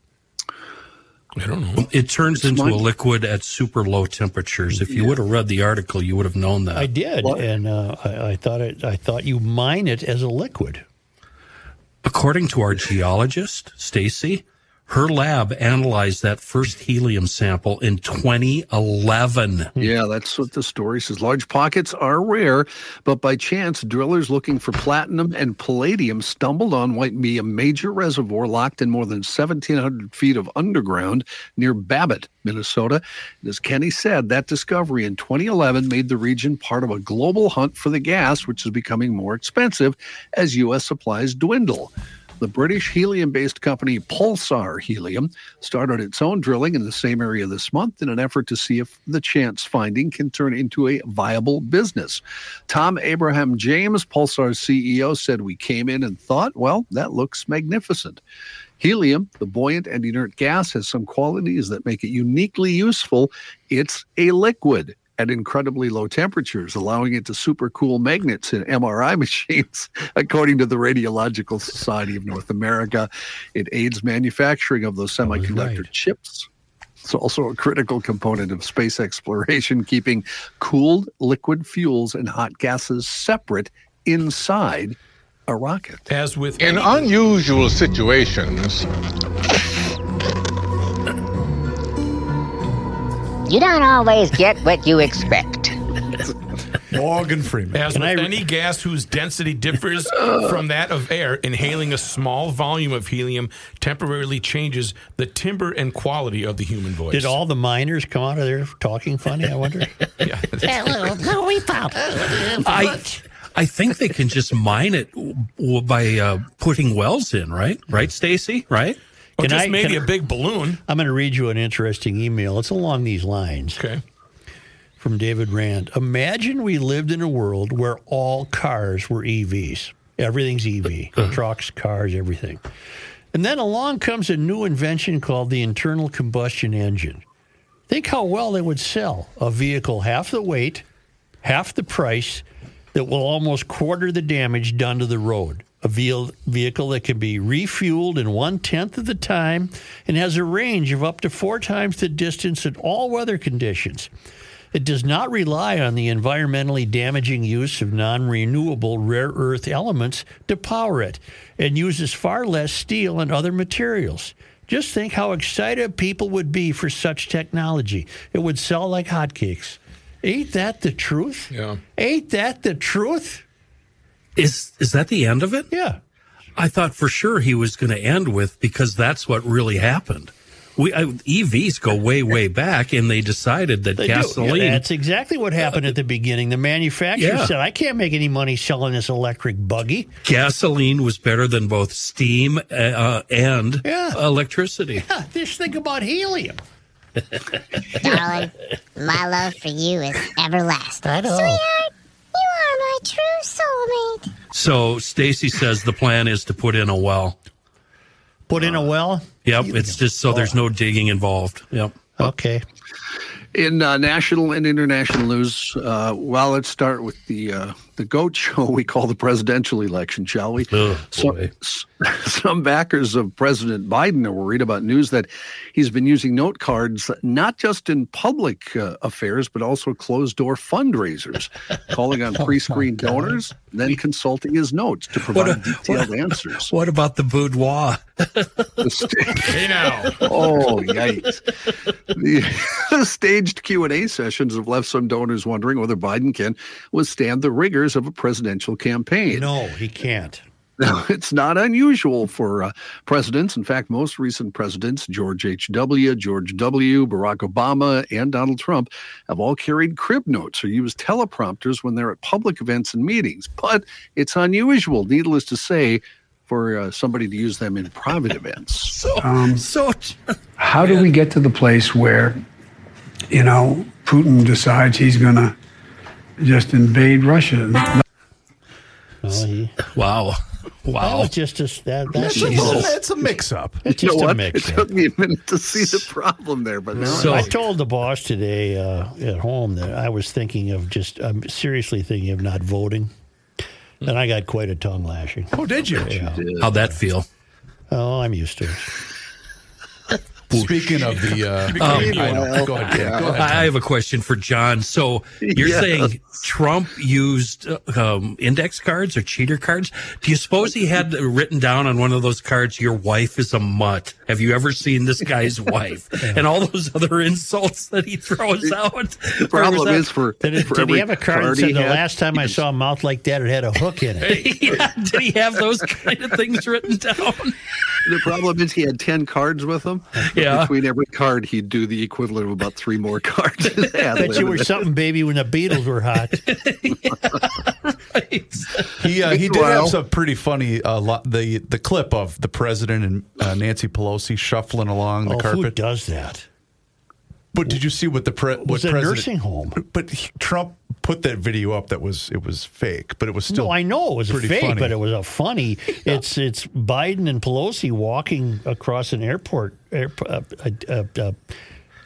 I don't know. It turns into mine. a liquid at super low temperatures. If you would have read the article, you would have known that. I did, and uh, I, I thought it. I thought you mine it as a liquid. According to our geologist, Stacy, her lab analyzed that first helium sample in 2011. Yeah, that's what the story says. Large pockets are rare, but by chance, drillers looking for platinum and palladium stumbled on what may be a major reservoir locked in more than 1,700 feet of underground near Babbitt, Minnesota. And as Kenny said, that discovery in 2011 made the region part of a global hunt for the gas, which is becoming more expensive as U.S. supplies dwindle. The British helium based company Pulsar Helium started its own drilling in the same area this month in an effort to see if the chance finding can turn into a viable business. Tom Abraham James, Pulsar's CEO, said, We came in and thought, well, that looks magnificent. Helium, the buoyant and inert gas, has some qualities that make it uniquely useful. It's a liquid at incredibly low temperatures, allowing it to supercool magnets in MRI machines, according to the Radiological Society of North America. It aids manufacturing of those semiconductor right. chips. It's also a critical component of space exploration, keeping cooled liquid fuels and hot gases separate inside a rocket. As with In unusual situations, You don't always get what you expect. Morgan Freeman. As Can with I- any gas whose density differs from that of air, inhaling a small volume of helium temporarily changes the timbre and quality of the human voice. Did all the miners come out of there talking funny? I wonder. Yeah. no, we found. I, I think they can just mine it by uh, putting wells in, right? Right, Stacy? Right? Can just I- maybe can- a big balloon. I'm going to read you an interesting email. It's along these lines. Okay. from David Rand. Imagine we lived in a world where all cars were EVs. Everything's EV uh, uh-huh. trucks, cars, everything. And then along comes a new invention called the internal combustion engine. Think how well they would sell a vehicle half the weight, half the price, that will almost quarter the damage done to the road. A vehicle that can be refueled in one tenth of the time and has a range of up to four times the distance in all weather conditions. It does not rely on the environmentally damaging use of non renewable rare earth elements to power it and uses far less steel and other materials. Just think how excited people would be for such technology. It would sell like hotcakes. Ain't that the truth? Yeah. Ain't that the truth? Is is that the end of it? Yeah. I thought for sure he was going to end with because that's what really happened. We I, EVs go way way back, and they decided that They gasoline. Yeah, that's exactly what happened at the beginning. The manufacturer Yeah. said, I can't make any money selling this electric buggy. gasoline was better than both steam uh, and Yeah. electricity. Huh, just think about helium. Darling, my love for you is everlasting. I know. Sweetheart, you are my true soulmate. So Stacy says the plan is to put in a well. Put in a well. Yep, it's just so there's no digging involved. Yep. Okay. In uh, national and international news, uh, well, let's start with the uh, the goat show we call the presidential election, shall we? Oh, some, some backers of President Biden are worried about news that he's been using note cards not just in public uh, affairs but also closed door fundraisers, calling on pre-screened donors, then consulting his notes to provide detailed answers. What about the boudoir? The sta- Hey now. Oh, yikes. The staged Q&A sessions have left some donors wondering whether Biden can withstand the rigors of a presidential campaign. No, he can't. Now, it's not unusual for uh, presidents. In fact, most recent presidents, George H.W., George W., Barack Obama, and Donald Trump, have all carried crib notes or used teleprompters when they're at public events and meetings. But it's unusual, needless to say, for uh, somebody to use them in private events. So, so how do we get to the place where, you know, Putin decides he's going to just invade Russia? Well, he, Wow. That Wow. was just a, that, that's It's a, little, it's a mix-up. It's You know just a what? mix. It took me a minute to see the problem there, but now So- I told the boss today uh, at home that I was thinking of just, I'm seriously thinking of not voting. And I got quite a tongue lashing. Oh, did you? Yeah. How'd that feel? Oh, I'm used to it. Speaking of the, uh, I know. Go ahead. Ken. Go ahead. I have a question for John. So you're Yes. saying Trump used uh, um, index cards or cheater cards? Do you suppose he had written down on one of those cards, "Your wife is a mutt"? Have you ever seen this guy's wife? And all those other insults that he throws out. the problem is for, Did, it, for did every he have a card that card said the last time I saw a mouth like that, it had a hook in it? yeah, did he have those kind of things written down? The problem is he had 10 cards with him. Yeah. Between every card, he'd do the equivalent of about three more cards. Bet you were something, baby, when the Beatles were hot. He uh, he did have some pretty funny uh, lo- the the clip of the president and uh, Nancy Pelosi shuffling along the oh, who does that? But did you see what the pre- what Was it a nursing home? But he, Trump put that video up that was it was fake, but it was still. no, I know it was pretty fake, funny. but it was a funny. It's it's Biden and Pelosi walking across an airport. airport uh, uh, uh,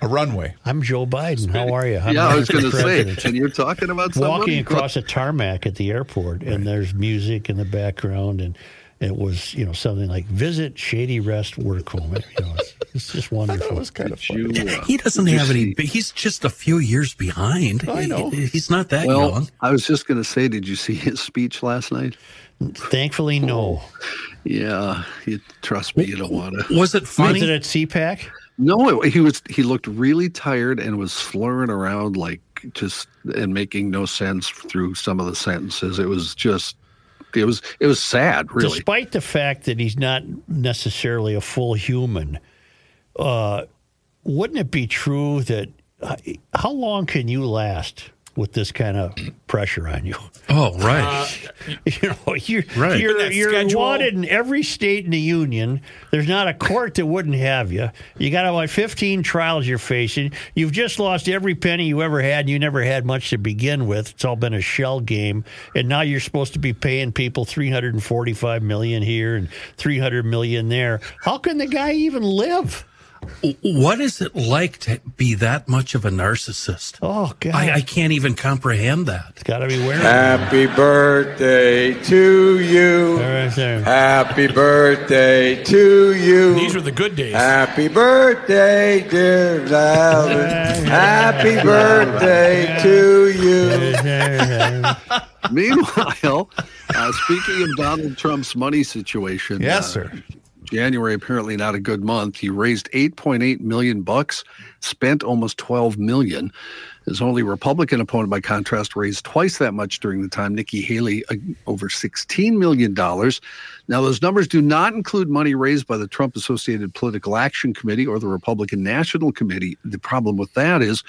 a runway. I'm Joe Biden. How are you? I'm yeah, I was going to say, and you're talking about somebody? walking across a tarmac at the airport, and there's music in the background, and it was you know something like "Visit Shady Rest Work Home." You know, it's, it's just wonderful. It was kind of funny. You, uh, He doesn't have any. see- He's just a few years behind. I know. He- he's not that Well, young. I was just going to say, did you see his speech last night? Thankfully, no. Yeah, you, trust me, you don't want to. Was it funny? Was it at CPAC? No, he was. He looked really tired and was slurring around like just and making no sense through some of the sentences. It was just. It was. It was sad, really. Despite the fact that he's not necessarily a full human, uh, wouldn't it be true that uh, how long can you last with this kind of pressure on you? oh, right. Uh, you know, you're Right. you're, you're schedule. wanted in every state in the union. There's not a court that wouldn't have you. You got about 15 trials you're facing. You've just lost every penny you ever had. And you never had much to begin with. It's all been a shell game, and now you're supposed to be paying people 345 million here and 300 million there. How can the guy even live? What is it like to be that much of a narcissist? Oh God, I, I can't even comprehend that. it's got to be wearing. Happy birthday to you. Right there. Happy birthday to you. These were the good days. Happy birthday, dear Alvin. Happy birthday to you. Meanwhile, uh, speaking of Donald Trump's money situation, Yes, uh, sir. January apparently not a good month. He raised 8.8 million bucks, spent almost 12 million. His only Republican opponent, by contrast, raised twice that much during the time. Nikki Haley uh, over 16 million dollars. Now, those numbers do not include money raised by the Trump Associated Political Action Committee or the Republican National Committee. The problem with that is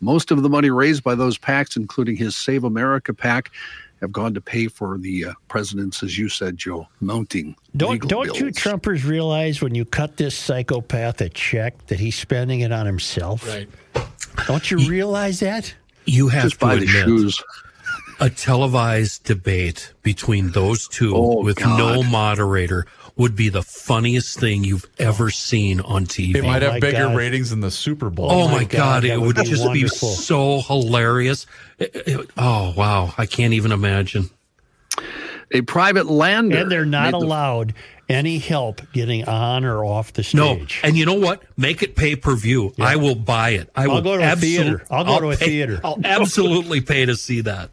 most of the money raised by those PACs, including his Save America PAC, have gone to pay for the uh, president's, as you said, Joe, mounting. Don't legal don't you. Trumpers realize when you cut this psychopath a check that he's spending it on himself? Right. Don't you realize that? You have Just to buy the shoes. a televised debate between those two Oh, with God. no moderator would be the funniest thing you've ever seen on TV. It might Oh have my bigger God. ratings than the Super Bowl. Oh, oh my my God, God, it would would be just wonderful. be so hilarious. It- it- oh, wow. I can't even imagine. A private lander. And they're not made the- allowed any help getting on or off the stage. No. And you know what? Make it pay per view. I will buy it. I I'll will go to a absol- theater. I'll go to a pay- theater. I'll absolutely pay to see that.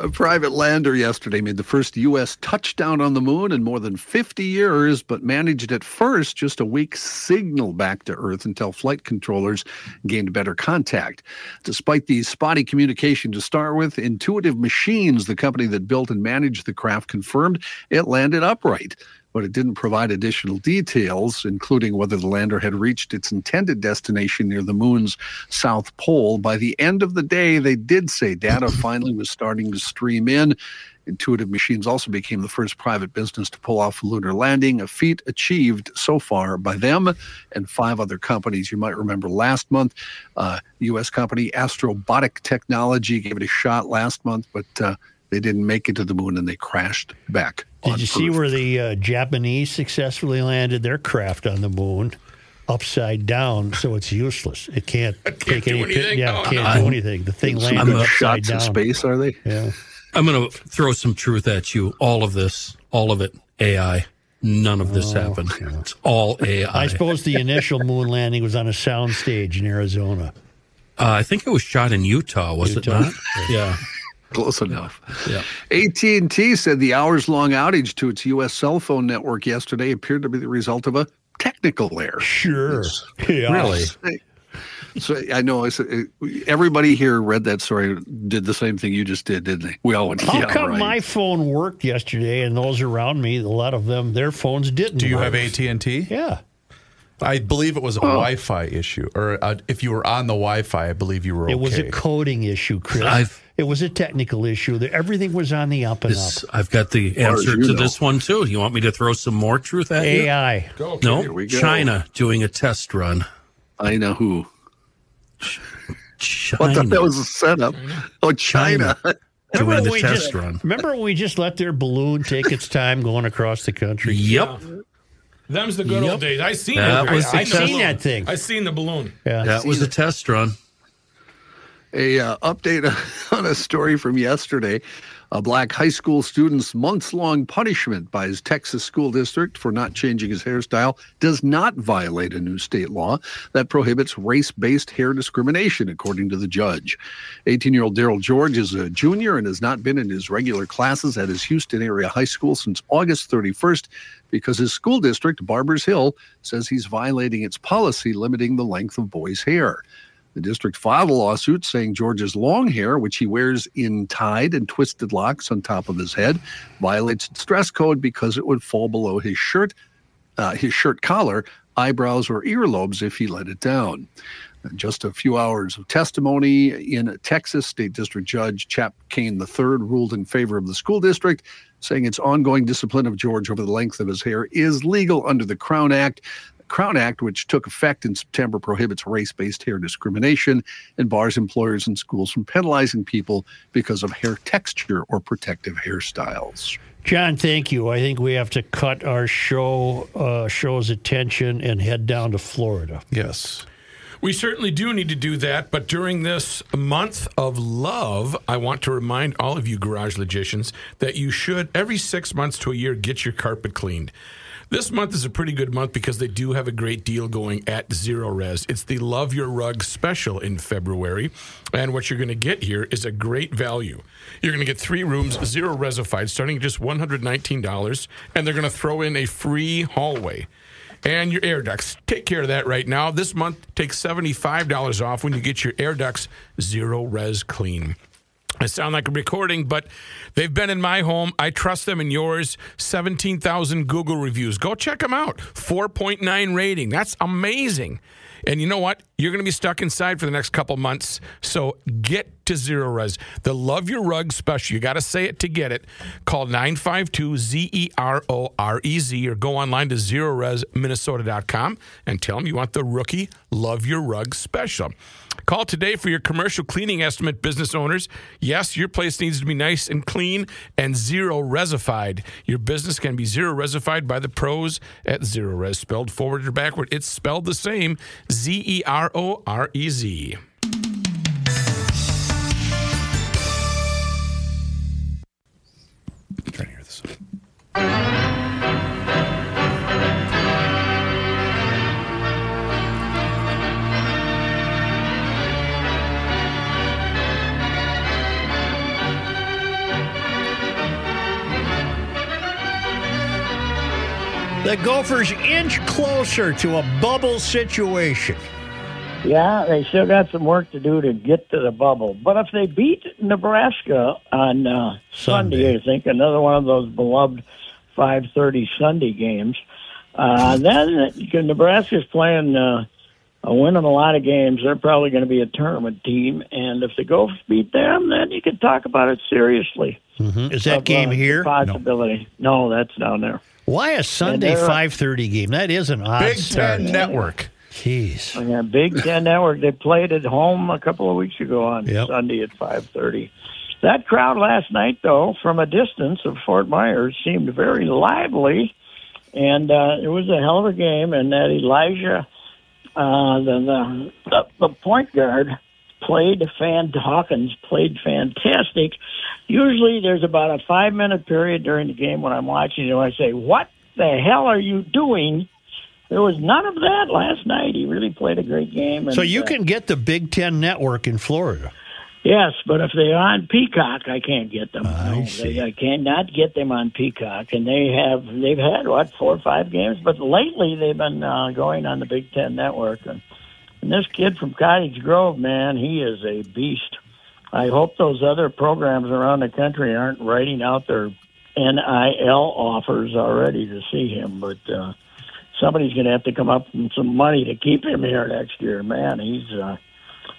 A private lander yesterday made the first U.S. touchdown on the moon in more than 50 years, but managed at first just a weak signal back to Earth until flight controllers gained better contact. Despite the spotty communication to start with, Intuitive Machines, the company that built and managed the craft, confirmed it landed upright. But it didn't provide additional details, including whether the lander had reached its intended destination near the moon's south pole. By the end of the day, they did say data finally was starting to stream in. Intuitive Machines also became the first private business to pull off a lunar landing, a feat achieved so far by them and five other companies. You might remember last month, uh, U.S. company Astrobotic Technology gave it a shot last month, but uh, they didn't make it to the moon and they crashed back. Did you see where the uh, Japanese successfully landed their craft on the moon? Upside down, so it's useless. It can't, take do any. anything? Yeah, Oh, it can't no. do anything. The thing Some landed good upside shots down. in space, are they? Yeah. I'm going to throw some truth at you. All of this, all of it, AI. None of this happened. It's all AI. I suppose the initial moon landing was on a sound stage in Arizona. Uh, I think it was shot in Utah, was Utah? it not? yeah. Close enough. Yeah. AT&T said the hours-long outage to its U.S. cell phone network yesterday appeared to be the result of a technical error. Sure. Yeah. Really? So I know I said, everybody here read that story, did the same thing you just did, didn't they? We all went, How yeah, come right. my phone worked yesterday and those around me, a lot of them, their phones didn't? Do you work? have AT and T? Yeah. I believe it was a Wi-Fi issue, or uh, if you were on the Wi-Fi, I believe you were. Okay. It was a coding issue, Chris. I've- it was a technical issue. The- Everything was on the up and This, up. I've got the answer to know. this one too. You want me to throw some more truth at you? AI. Go. No, Here we go. China doing a test run. I know who. China What the that was a setup? Oh, China. doing Remember the we test just- run. Remember when we just let their balloon take its time going across the country? Yep, Them's the good Yep. old days. I seen That it. was I, I test- know the seen that thing. I seen the balloon. Yeah. that was a test run. A uh, update on a story from yesterday. A black high school student's months long punishment by his Texas school district for not changing his hairstyle does not violate a new state law that prohibits race based hair discrimination, according to the judge. 18 year old Darryl George is a junior and has not been in his regular classes at his Houston area high school since August 31st because his school district, Barbers Hill, says he's violating its policy limiting the length of boys' hair. The district filed a lawsuit saying George's long hair, which he wears in tied and twisted locks on top of his head, violates its dress code because it would fall below his shirt, uh, his shirt collar, eyebrows, or earlobes if he let it down. And just a few hours of testimony in Texas, State District Judge Chap Cain III ruled in favor of the school district, saying its ongoing discipline of George over the length of his hair is legal under the Crown Act. Crown Act, which took effect in September, prohibits race based hair discrimination and bars employers and schools from penalizing people because of hair texture or protective hairstyles. John, thank you. I think we have to cut our show uh, show's attention and head down to Florida. Yes. We certainly do need to do that, but during this month of love, I want to remind all of you garage logicians that you should every six months to a year get your carpet cleaned. This month is a pretty good month because they do have a great deal going at Zerorez. It's the Love Your Rug special in February. And what you're going to get here is a great value. You're going to get three rooms, zero resified, starting at just $119. And they're going to throw in a free hallway and your air ducts. Take care of that right now. This month, take $75 off when you get your air ducts zero res clean. I sound like a recording, but they've been in my home. I trust them in yours. 17,000 Google reviews. Go check them out. 4.9 rating. That's amazing. And you know what? You're going to be stuck inside for the next couple months. So get to Zerorez. The Love Your Rug special. You got to say it to get it. Call 952 Z E R O R E Z or go online to zerorezminnesota.com and tell them you want the rookie Love Your Rug special. Call today for your commercial cleaning estimate, business owners. Yes, your place needs to be nice and clean and zero resified. Your business can be zero resified by the pros at Zerorez. Spelled forward or backward, it's spelled the same Z E R O R E Z. The Gophers inch closer to a bubble situation. Yeah, they still got some work to do to get to the bubble. But if they beat Nebraska on uh, Sunday, Sunday. I think another one of those beloved 5:30 Sunday games, uh, then Nebraska's playing uh, uh, winning a lot of games. They're probably going to be a tournament team, and if the Gophers beat them, then you can talk about it seriously. Mhm. Is that of, game uh, here? Possibility. No. that's down there. Why a Sunday five thirty game? That is an odd Big start. Ten Network. Jeez. Yeah, Big Ten Network. They played at home a couple of weeks ago on Yep. Sunday at five thirty. That crowd last night, though, from a distance of Fort Myers, seemed very lively, and uh, it was a hell of a game. And that Elijah, uh, the, the the point guard, played fan Hawkins played fantastic. Usually, there's about a five minute period during the game when I'm watching, and I say, "What the hell are you doing?" There was none of that last night. He really played a great game. And, So you uh, can get the Big Ten network in Florida. Yes, but if they're on Peacock, I can't get them. I No, see. They, I cannot get them on Peacock, and they have they've had what four or five games, but lately they've been uh, going on the Big Ten Network. And, and this kid from Cottage Grove, man, he is a beast. I hope those other programs around the country aren't writing out their NIL offers already to see him, but uh, somebody's going to have to come up with some money to keep him here next year. Man, he's. Uh,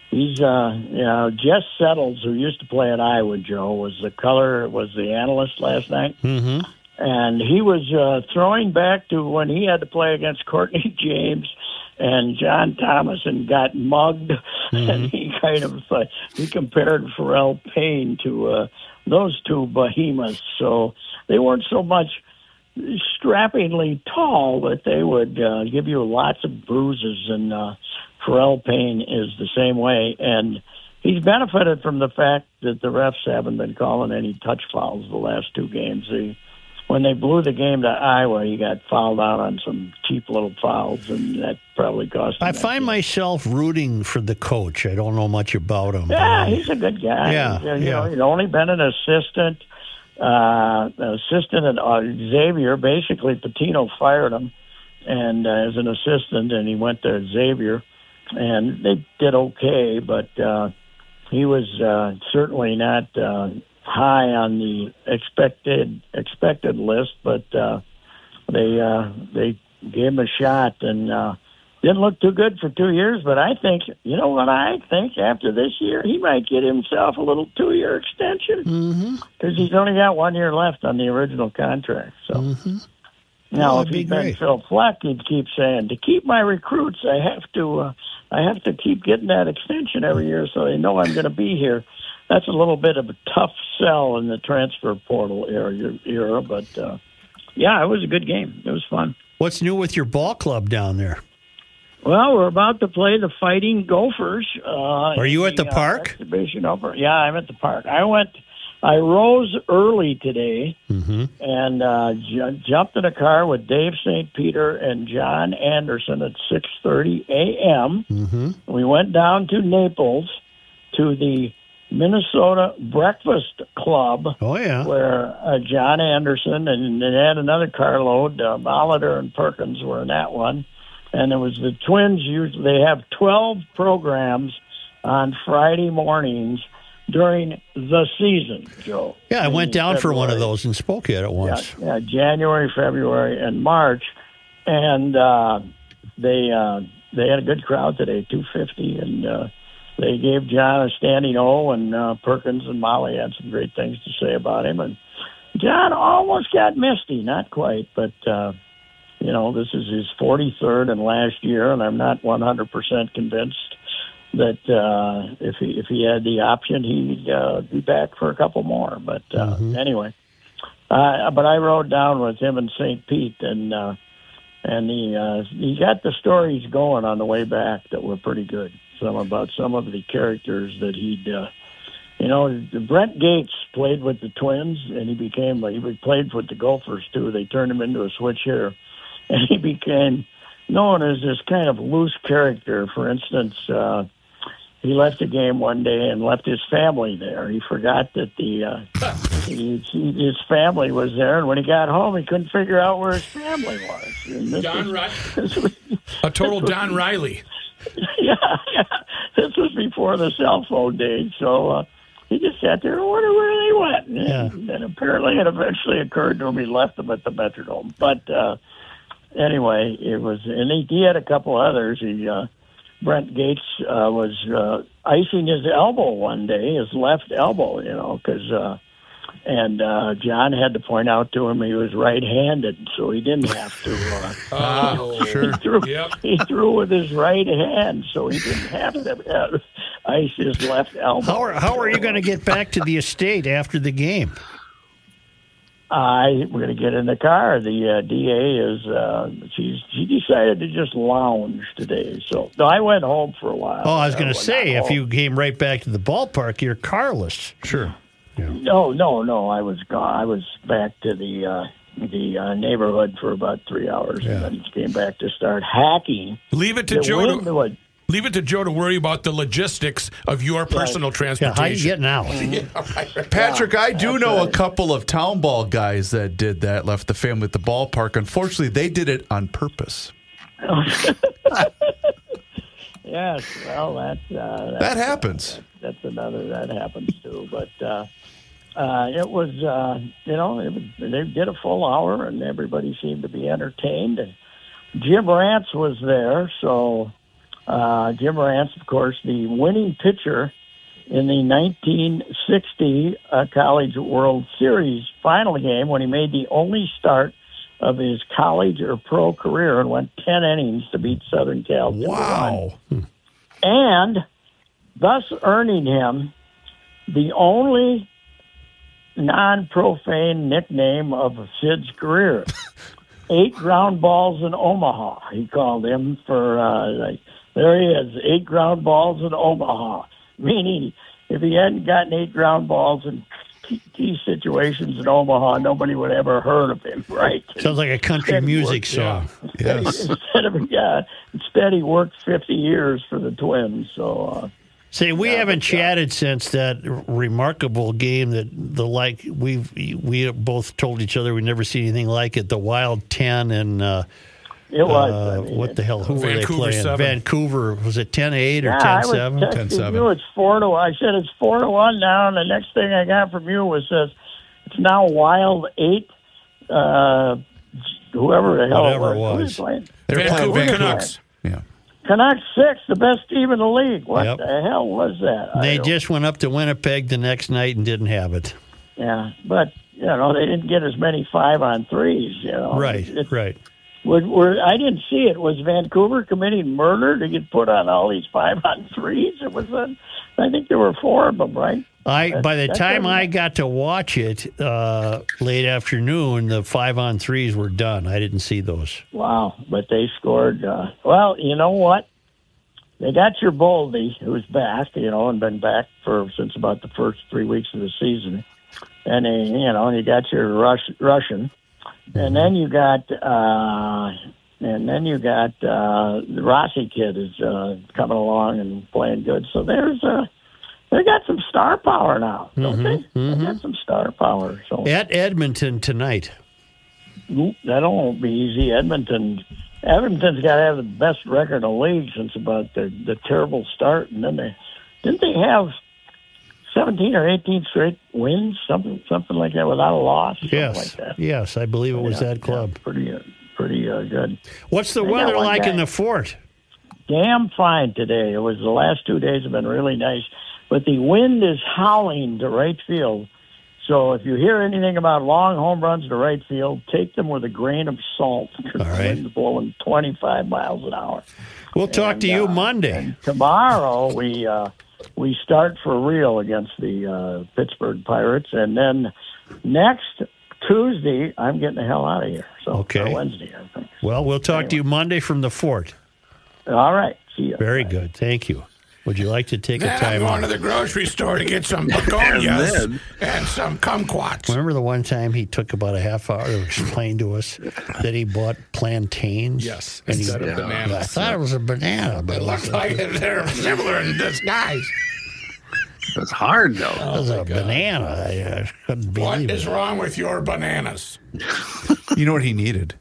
He's, uh, you know, Jess Settles, who used to play at Iowa, Joe, was the color, was the analyst last night. Mm-hmm. And he was uh, throwing back to when he had to play against Courtney James and John Thomas and got mugged. And he kind of, uh, he compared Pharrel Payne to uh, those two behemoths. So they weren't so much strappingly tall, but they would uh, give you lots of bruises. And uh, Pharrel Payne is the same way, and he's benefited from the fact that the refs haven't been calling any touch fouls the last two games. They, when they blew the game to Iowa, he got fouled out on some cheap little fouls, and that probably cost him. I find myself rooting for the coach. I don't know much about him. yeah, he's a good guy. Yeah, He's, uh, you yeah. know, he's only been an assistant, uh, assistant at uh, Xavier. Basically, Pitino fired him, and uh, as an assistant, and he went to Xavier, and they did okay, but uh, he was uh, certainly not uh, high on the expected expected list. But uh, they uh, they gave him a shot and. Uh, didn't look too good for two years, but I think you know what I think. After this year, he might get himself a little two-year extension because he's only got one year left on the original contract. So now, if he'd been. Phil Fleck, he'd keep saying, "To keep my recruits, I have to, uh, I have to keep getting that extension every year, so they know I'm going to be here." That's a little bit of a tough sell in the transfer portal era, era but uh, yeah, it was a good game. It was fun. What's new with your ball club down there? Well, we're about to play the Fighting Gophers. Uh, Are you at the uh, park? exhibition over. Yeah, I'm at the park. I went. I rose early today Mm-hmm. and uh, ju- jumped in a car with Dave St. Peter and John Anderson at 6:30 a.m. Mm-hmm. We went down to Naples to the Minnesota Breakfast Club. Oh yeah. Where uh, John Anderson and they had another carload. Uh, Molitor and Perkins were in that one, and it was the Twins. Usually they have twelve programs on Friday mornings during the season. Joe. Yeah, I went down for one of those and spoke at it once. Yeah, yeah, January, February, and March, and uh, they uh, they had a good crowd today, two fifty, and uh, they gave John a standing O, and uh, Perkins and Molly had some great things to say about him, and John almost got misty, not quite, but. Uh, you know, this is his 43rd and last year, and I'm not 100% convinced that uh, if he if he had the option, he'd uh, be back for a couple more. But uh, anyway, uh, but I rode down with him in St. Pete, and uh, and he uh, he got the stories going on the way back that were pretty good. Some about some of the characters that he'd. Uh, you know, Brent Gates played with the Twins, and he became he played with the Gophers too. They turned him into a switch hitter, and he became known as this kind of loose character. For instance, uh, he left the game one day and left his family there. He forgot that the uh, he, he, his family was there, and when he got home, he couldn't figure out where his family was. And Don was- Riley. was- A total this was- Don Riley. yeah, yeah. This was before the cell phone days, so uh, he just sat there and wondered where they went. And, and apparently, it eventually occurred to him he left them at the Metrodome. But uh, anyway, it was, and he, he had a couple others. He uh, Brent Gates uh, was uh, icing his elbow one day, his left elbow, you know, because. Uh, and uh, John had to point out to him he was right-handed, so he didn't have to. Uh, Oh, he, threw, Yep. he threw with his right hand, so he didn't have to uh, ice his left elbow. How are, how are you going to get back to the estate after the game? I we're going to get in the car. The uh, DA is uh, she's she decided to just lounge today. So no, I went home for a while. Oh, I was going to say, if home. you came right back to the ballpark, you're carless. Sure. No, no, no. I was gone. I was back to the uh, the uh, neighborhood for about three hours, and then came back to start hacking. Leave it to The Joe. To, would- leave it to Joe to worry about the logistics of your personal transportation. Yeah, how you getting out? Yeah, right. Patrick, I do that's know a couple of town ball guys that did that, left the family at the ballpark. Unfortunately, they did it on purpose. Yes, well, that's, uh, that's That happens. that's another that happens too. But uh, uh, it was, uh, you know, it was, they did a full hour, and everybody seemed to be entertained. And Jim Rantz was there, so uh, Jim Rantz, of course, the winning pitcher in the 1960 uh, College World Series final game when he made the only start of his college or pro career and went 10 innings to beat Southern Cal. 2 to one Wow. and thus earning him the only non-profane nickname of Sid's career. eight ground balls in Omaha, he called him for, uh, like, there he is, eight ground balls in Omaha. Meaning, if he hadn't gotten eight ground balls in key, key situations in Omaha, nobody would ever heard of him, right? Sounds like a country Instead music worked- song. Yes. Instead of yeah, instead he worked fifty years for the Twins. So uh, Say, we haven't chatted since that remarkable game that the like we've we both told each other we never see anything like it. The Wild Ten and uh, it was. uh, I mean, what the hell? Who were they playing? seven. Vancouver was it 10-8 or yeah, I 10-7? 10-7. you. It's four to. I said it's four to one now, and the next thing I got from you was says it's now Wild eight. Uh, whoever the hell Whatever it it was, Who was. was playing? They were playing Vancouver Vancouver. Canucks. Yeah. Canucks six, the best team in the league. What Yep. the hell was that? They just went up to Winnipeg the next night and didn't have it. yeah, but you know they didn't get as many five on threes. You know, Right, It's- right. Were, were, I didn't see it. Was Vancouver committing murder to get put on all these five on threes? It was. A, I think there were four of them, right? I That- by the time I got to watch it uh, late afternoon, the five on threes were done. I didn't see those. Wow, but they scored. Uh, well, you know what? They got your Boldy, who's back, you know, and been back for since about the first three weeks of the season, and they, you know, and you got your Rush, Russian, and then you got, uh, and then you got uh, the Rossi kid is uh, coming along and playing good. So there's uh, they got some star power now, don't they? They got some star power. So At Edmonton tonight. That won't be easy. Edmonton, Edmonton's got to have the best record in the league since about the the terrible start, and then they didn't they have seventeen or eighteen straight wins, something something like that, without a loss, something Yes, like that. yes, I believe it was Yeah, that club. yeah, pretty uh, pretty uh, good. What's the They weather like guy. in the fort? Damn fine today. It was the last two days have been really nice, but the wind is howling to right field. So if you hear anything about long home runs to right field, take them with a grain of salt. 'cause All the wind's blowing 25 miles an hour. We'll talk And, to you uh, Monday. tomorrow we uh, we start for real against the uh, Pittsburgh Pirates, and then next Tuesday I'm getting the hell out of here. So Okay. Wednesday, I think. Well, we'll talk to you Monday from the fort. All right. See you. Very good. Thank you. Would you like to take Then a I'm time going out? to the grocery store to get some begonias then- and, some kumquats. Remember the one time he took about a half hour to explain to us that he bought plantains? Yes, And he- instead of I bananas. thought it was a banana, but It it looks was, like they're similar in disguise. It's hard though. it was a banana. I uh, couldn't believe is it. wrong with your bananas? You know what he needed?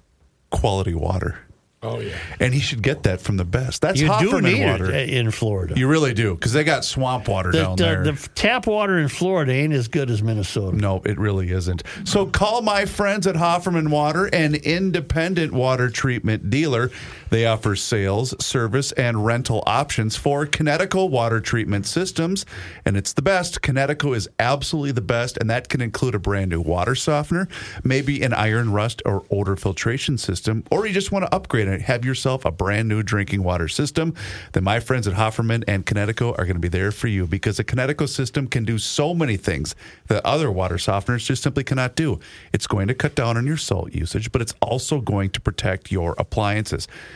Quality water. Oh yeah. And he should get that from the best. That's you do Hofferman need water. it in Florida. You really do, because they got swamp water the, down the- there. the tap water in Florida ain't as good as Minnesota. No, it really isn't. So call my friends at Hofferman Water, an independent water treatment dealer. They offer sales, service, and rental options for Kinetico water treatment systems, and it's the best. Kinetico is absolutely the best, and that can include a brand new water softener, maybe an iron rust or odor filtration system, or you just want to upgrade and have yourself a brand new drinking water system. Then my friends at Hofferman and Kinetico are going to be there for you because the Kinetico system can do so many things that other water softeners just simply cannot do. It's going to cut down on your salt usage, but it's also going to protect your appliances.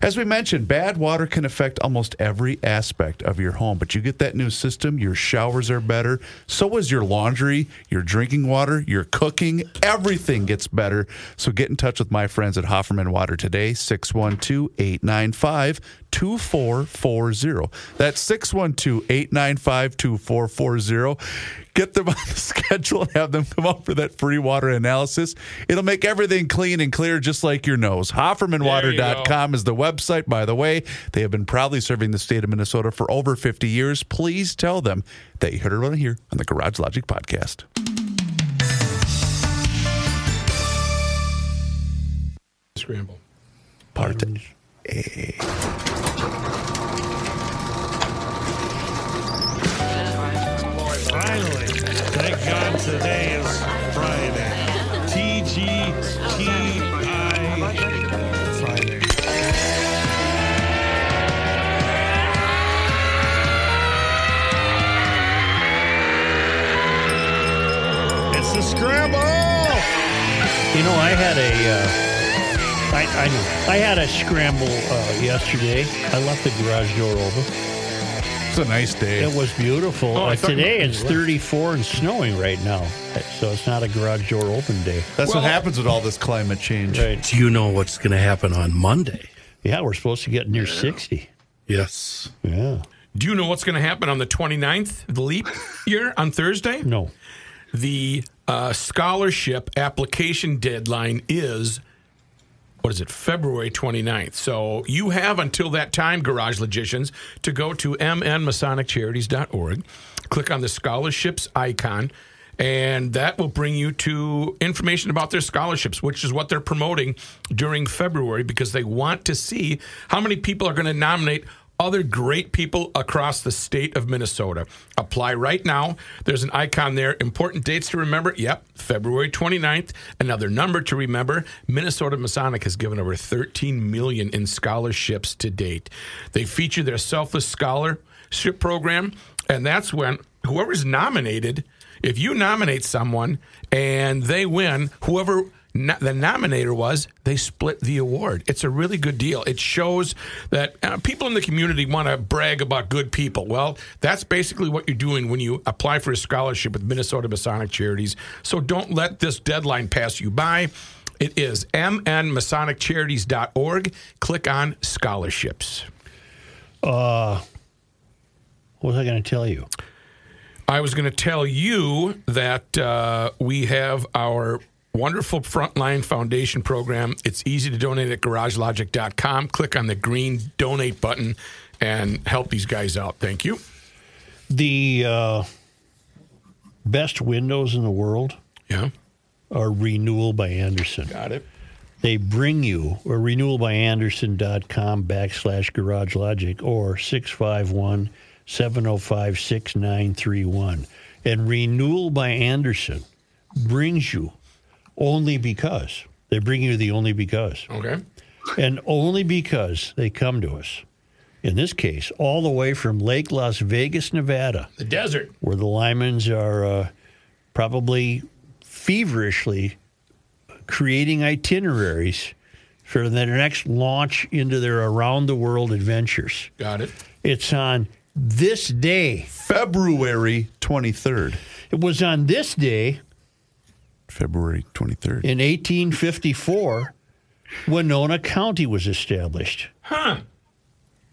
As we mentioned, bad water can affect almost every aspect of your home, but you get that new system, your showers are better, so is your laundry, your drinking water, your cooking, everything gets better. So get in touch with my friends at Hofferman Water today, 612 895 2440. That's 612 895 2440. Get them on the schedule and have them come up for that free water analysis. It'll make everything clean and clear just like your nose. HoffermanWater.com is the website, by the way. They have been proudly serving the state of Minnesota for over 50 years. Please tell them that you heard it right here on the Garage Logic Podcast. Scramble. Part Finally, thank God today is Friday. TGTI scramble. You know, I had a, uh, I, I know, I had a scramble uh, yesterday. I left the garage door open. It's a nice day. It was beautiful. Oh, Uh, today it's left. 34 and snowing right now, so it's not a garage door open day. That's Well- what happens with all this climate change. Right. Do you know what's going to happen on Monday? Yeah, we're supposed to get near 60. Yes. Yeah. Do you know what's going to happen on the 29th, the leap year on Thursday? No. The uh, scholarship application deadline is, what is it, February 29th. So you have until that time, Garage Logicians, to go to mnmasoniccharities.org, click on the scholarships icon, and that will bring you to information about their scholarships, which is what they're promoting during February because they want to see how many people are going to nominate other great people across the state of Minnesota. Apply right now. There's an icon there. Important dates to remember. Yep, February 29th. Another number to remember. Minnesota Masonic has given over 13 million in scholarships to date. They feature their selfless scholarship program, and that's when whoever's nominated, if you nominate someone and they win, whoever no, the nominator was, they split the award. It's a really good deal. It shows that uh, people in the community want to brag about good people. Well, that's basically what you're doing when you apply for a scholarship with Minnesota Masonic Charities. So don't let this deadline pass you by. It is mnmasoniccharities.org. Click on scholarships. Uh, what was I going to tell you? I was going to tell you that uh, we have our wonderful Frontline Foundation program. It's easy to donate at garagelogic.com. Click on the green donate button and help these guys out. Thank you. The uh, best windows in the world Yeah. are Renewal by Andersen. Got it. They bring you or renewalbyandersen.com backslash garage logic or 651 705 6931. And Renewal by Andersen brings you only because. They bring you the only because. Okay. And only because they come to us. In this case, all the way from Lake Las Vegas, Nevada The desert. where the Lymans are uh, probably feverishly creating itineraries for their next launch into their around the world adventures. Got it. It's on this day. February 23rd. It was on this day February 23rd. in 1854 Winona County was established. Huh.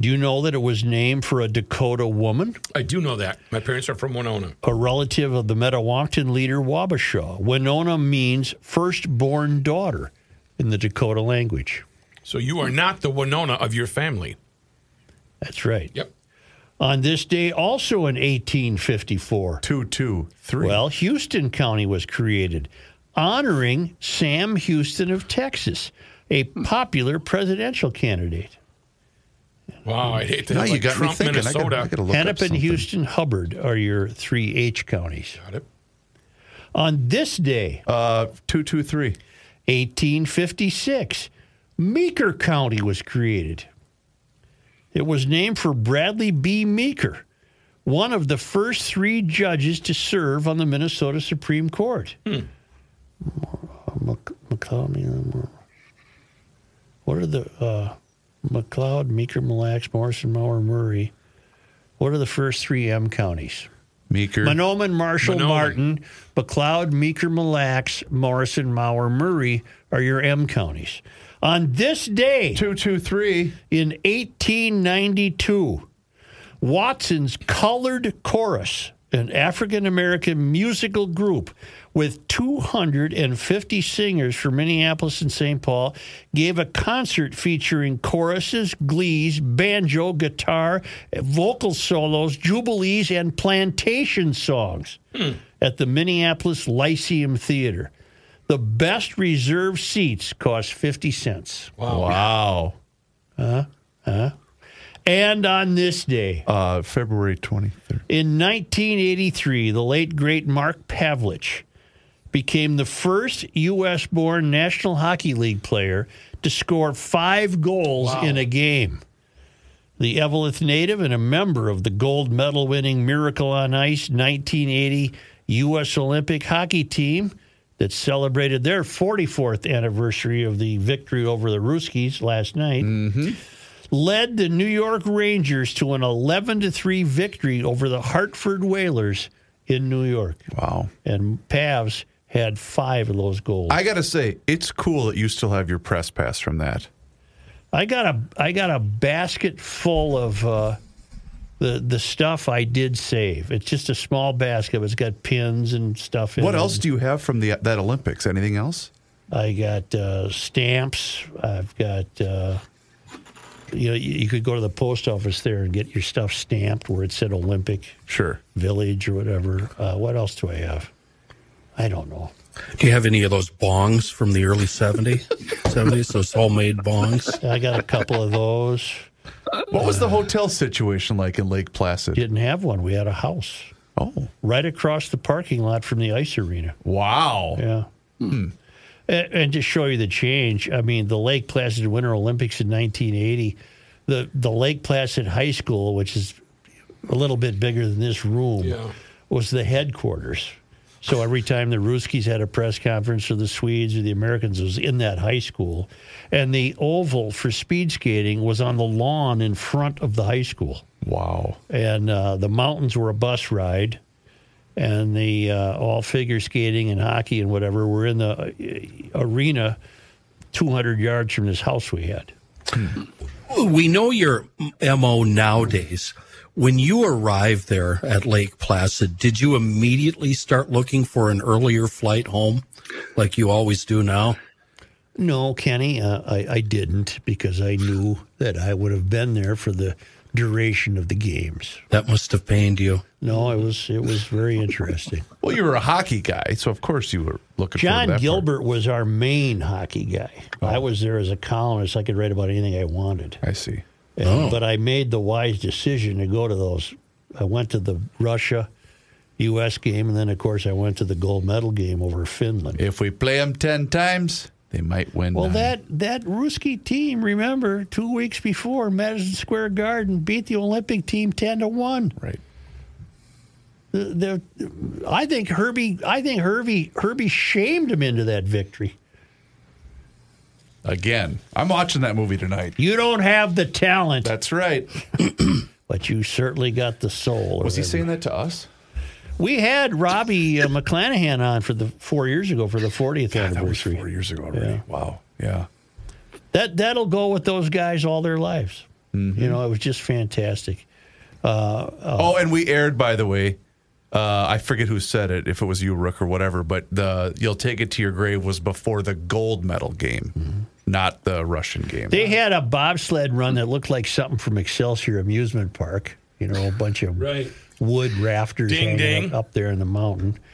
Do you know that it was named for a Dakota woman? I do know that. My parents are from Winona. a relative of the Mdewakanton leader Wabasha. Winona means firstborn daughter in the Dakota language. So you are not the Winona of your family. That's right. Yep. On this day, also in 1854, 223. well, Houston County was created, honoring Sam Houston of Texas, a popular presidential candidate. Wow, I hate to Now have you like got me Trump, thinking. I gotta- I gotta look up Hennepin, something. Houston, Hubbard are your three H counties. Got it. On this day, Uh, 223. 1856, Meeker County was created. It was named for Bradley B. Meeker, one of the first three judges to serve on the Minnesota Supreme Court. Mc- McLeod, what are the uh, McLeod, Meeker, Mille Lacs, Morrison, Mower, Murray? What are the first three M counties? Meeker. Mahnomen, Marshall, Mahnomen. Martin, McLeod, Meeker, Mille Lacs, Morrison, Mower, Murray are your M counties. On this day 223. in 1892, Watson's Colored Chorus, an African American musical group with 250 singers from Minneapolis and St. Paul, gave a concert featuring choruses, glees, banjo, guitar, vocal solos, jubilees, and plantation songs at the Minneapolis Lyceum Theater. The best reserved seats cost 50 cents. Wow. And on this day, Uh, February 23rd. In 1983, the late great Mark Pavelich became the first U.S. born National Hockey League player to score five goals in a game. The Eveleth native and a member of the gold medal winning Miracle on Ice 1980 U.S. Olympic hockey team that celebrated their 44th anniversary of the victory over the Ruskies last night led the New York Rangers to an 11 to 3 victory over the Hartford Whalers in New York. Wow. And Pavs had five of those goals. I got to say, it's cool that you still have your press pass from that. I got a I got a basket full of uh, the the stuff I did save. It's just a small basket. It's got pins and stuff in it. What it. else do you have from the that Olympics? Anything else? I got uh, stamps. I've got, uh, you know, you, you could go to the post office there and get your stuff stamped where it said Olympic Sure. Village or whatever. Uh, what else do I have? I don't know. Do you have any of those bongs from the early 70s? 70s, those homemade bongs? I got a couple of those. What was the hotel situation like in Lake Placid? Didn't have one. We had a house Oh, right across the parking lot from the ice arena. wow. Yeah. And, and to show you the change, I mean, the Lake Placid Winter Olympics in 1980, the, the Lake Placid High School, which is a little bit bigger than this room, Yeah. was the headquarters. So every time the Ruskies had a press conference or the Swedes or the Americans, it was in that high school. And the oval for speed skating was on the lawn in front of the high school Wow. and uh, the mountains were a bus ride, and the uh, all figure skating and hockey and whatever were in the uh, arena, two hundred yards from this house we had. We know your MO nowadays. When you arrived there at Lake Placid, did you immediately start looking for an earlier flight home like you always do now? No, Kenny, uh, I, I didn't because I knew that I would have been there for the duration of the games. That must have pained you. No, it was it was very interesting. Well, you were a hockey guy, so of course you were looking. John forward to that Gilbert was our main hockey guy. Oh. I was there as a columnist. I could write about anything I wanted. I see. And- Oh. But I made the wise decision to go to those. I went to the Russia U.S. game, and then, of course, I went to the gold medal game over Finland. If we play them ten times, they might win. Well, nine. that, that Ruski team, remember, two weeks before, Madison Square Garden beat the Olympic team 10 to 1. right. The, the, I think Herbie, I think Herbie, Herbie shamed him into that victory. Again, I'm watching that movie tonight. You don't have the talent, That's right. but you certainly got the soul. Was he saying that to us? We had Robbie uh, McClanahan on for the four years ago for the 40th That was four years ago already. Yeah. Wow. Yeah. That that'll go with those guys all their lives. Mm-hmm. You know, it was just fantastic. Uh, Oh, and we aired, by the way. Uh, I forget who said it, if it was you, Rook, or whatever. But the "You'll take it to your grave" was before the gold medal game. not the Russian game. They had a bobsled run that looked like something from Excelsior Amusement Park. You know, a bunch of Right. Wood rafters Ding, hanging ding. Up, up there in the mountain.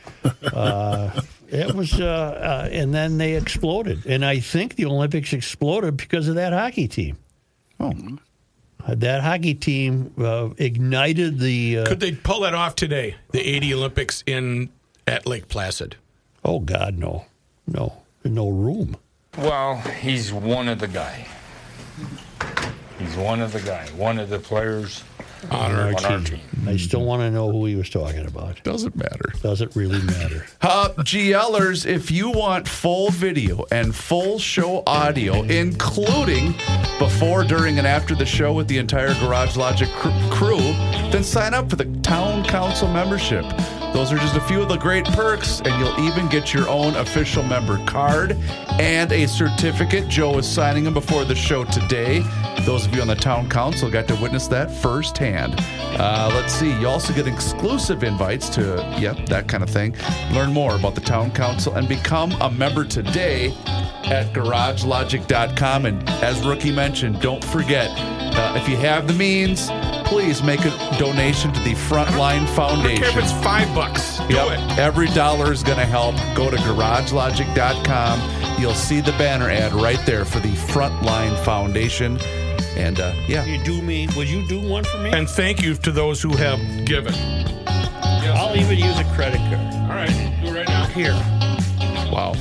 Uh, it was, uh, uh, and then they exploded. And I think the Olympics exploded because of that hockey team. Oh. That hockey team uh, ignited the. Uh, Could they pull that off today? The 80 Olympics in at Lake Placid. oh, God, no. No. No room. Well, he's one of the guy. He's one of the guy. One of the players On our, on our team. team. I still want to know who he was talking about. Doesn't matter. Doesn't really matter. Uh, GLers, if you want full video and full show audio, including before, during, and after the show with the entire Garage Logic cr- crew, then sign up for the Town Council membership. Those are just a few of the great perks, and you'll even get your own official member card and a certificate. Joe is signing them before the show today. Those of you on the Town Council got to witness that firsthand. Uh, let's see. You also get exclusive invites to, yep, that kind of thing. Learn more about the Town Council and become a member today at garagelogic.com. And as Rookie mentioned, don't forget uh, if you have the means, please make a donation to the Frontline Foundation. Care if it's five bucks. Do Yep. it. Every dollar is going to help. Go to garagelogic.com. You'll see the banner ad right there for the Frontline Foundation. And uh, yeah, You do me? Would you do one for me? And thank you to those who have given. I'll even use a credit card. All right, do it right now. Here. wow.